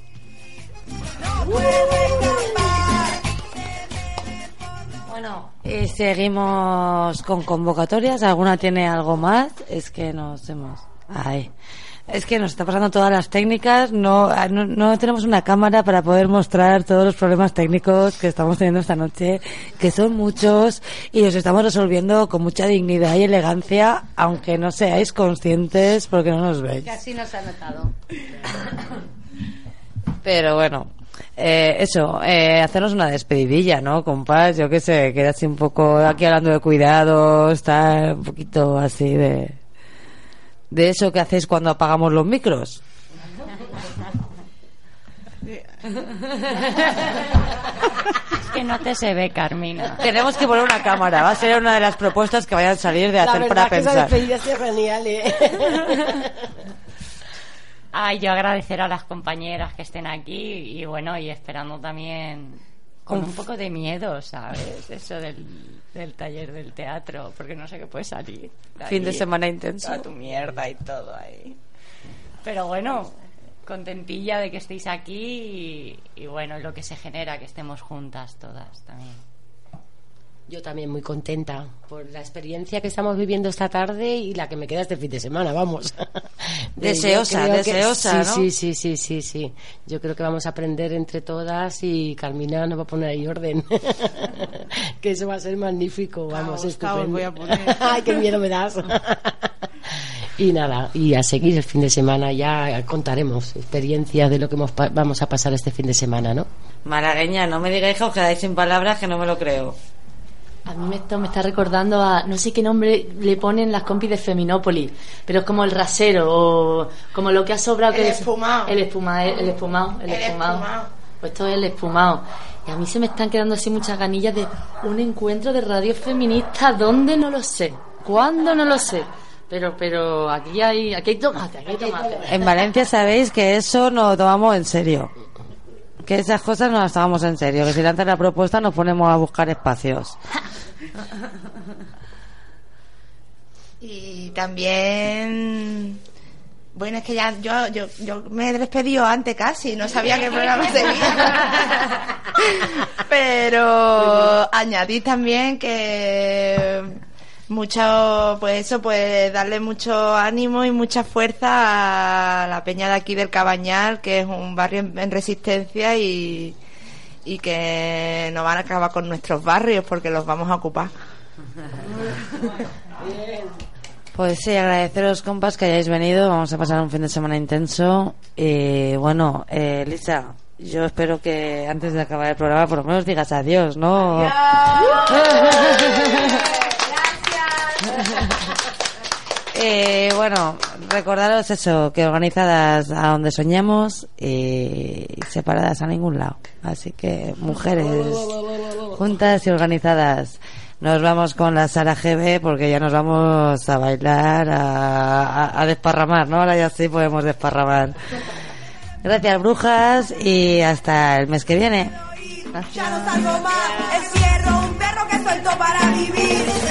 Bueno, y seguimos con convocatorias. ¿Alguna tiene algo más? Es que nos hemos... Ay. Es que nos está pasando todas las técnicas. No, ah, no, no tenemos una cámara para poder mostrar todos los problemas técnicos que estamos teniendo esta noche, que son muchos y los estamos resolviendo con mucha dignidad y elegancia, aunque no seáis conscientes porque no nos veis. Casi nos ha notado. Pero bueno, eh, eso, eh, hacernos una despedidilla, ¿no, compás? Yo qué sé, queda así un poco aquí hablando de cuidado, está un poquito así de. de eso que hacéis cuando apagamos los micros. Es que no te se ve, Carmina. Tenemos que poner una cámara, va a ser una de las propuestas que vayan a salir de hacer para que esa pensar. despedida sí es genial, ¿eh? Ay, yo agradecer a las compañeras que estén aquí y bueno, y esperando también con un poco de miedo, ¿sabes? Eso del, del taller del teatro, porque no sé qué puede salir. Fin de semana intenso. Toda tu mierda y todo ahí. Pero bueno, contentilla de que estéis aquí y, y bueno, lo que se genera, que estemos juntas todas también. Yo también muy contenta por la experiencia que estamos viviendo esta tarde y la que me queda este fin de semana, vamos. <laughs> De- Deseosa, que- deseosa, sí, ¿no? Sí, sí, sí, sí, sí. Yo creo que vamos a aprender entre todas y Carmina nos va a poner ahí orden. <laughs> que eso va a ser magnífico, vamos, Caos, caos voy a poner. <laughs> Ay, qué miedo me das. y nada, y a seguir el fin de semana ya contaremos experiencias de lo que vamos a pasar este fin de semana, ¿no? Malagueña, no me digáis que os quedáis sin palabras que no me lo creo. A mí esto me está recordando a, no sé qué nombre le ponen las compis de Feminópolis, pero es como el rasero o como lo que ha sobrado. El que espumado. El espumado, el espumado, el, El espumado. espumado. Pues esto es el espumado. Y a mí se me están quedando así muchas ganillas de un encuentro de radio feminista. ¿Dónde? No lo sé. ¿Cuándo? No lo sé. Pero, pero aquí hay, aquí hay tomate, aquí hay tomate. En Valencia sabéis que eso no lo tomamos en serio. Que esas cosas no las tomamos en serio. Que si lanzan la propuesta nos ponemos a buscar espacios. <laughs> Y también. Bueno, es que ya yo, yo, yo me he despedido antes casi, no sabía el programa <laughs> seguía. <laughs> Pero añadí también que mucho, pues eso, pues darle mucho ánimo y mucha fuerza a la peña de aquí del Cabañal, que es un barrio en, en resistencia y, y que no van a acabar con nuestros barrios porque los vamos a ocupar. Pues sí, agradeceros, compas, que hayáis venido. Vamos a pasar un fin de semana intenso. Y bueno, eh, Lisa, yo espero que antes de acabar el programa por lo menos digas adiós, ¿no? <laughs> Eh, bueno, recordaros eso, que organizadas a donde soñamos y separadas a ningún lado. Así que, mujeres juntas y organizadas. Nos vamos con la Sara GB porque ya nos vamos a bailar, a desparramar, ¿no? Ahora ya sí podemos desparramar. Gracias, brujas, y hasta el mes que viene. Ya no salgo más, encierro un perro que suelto para vivir.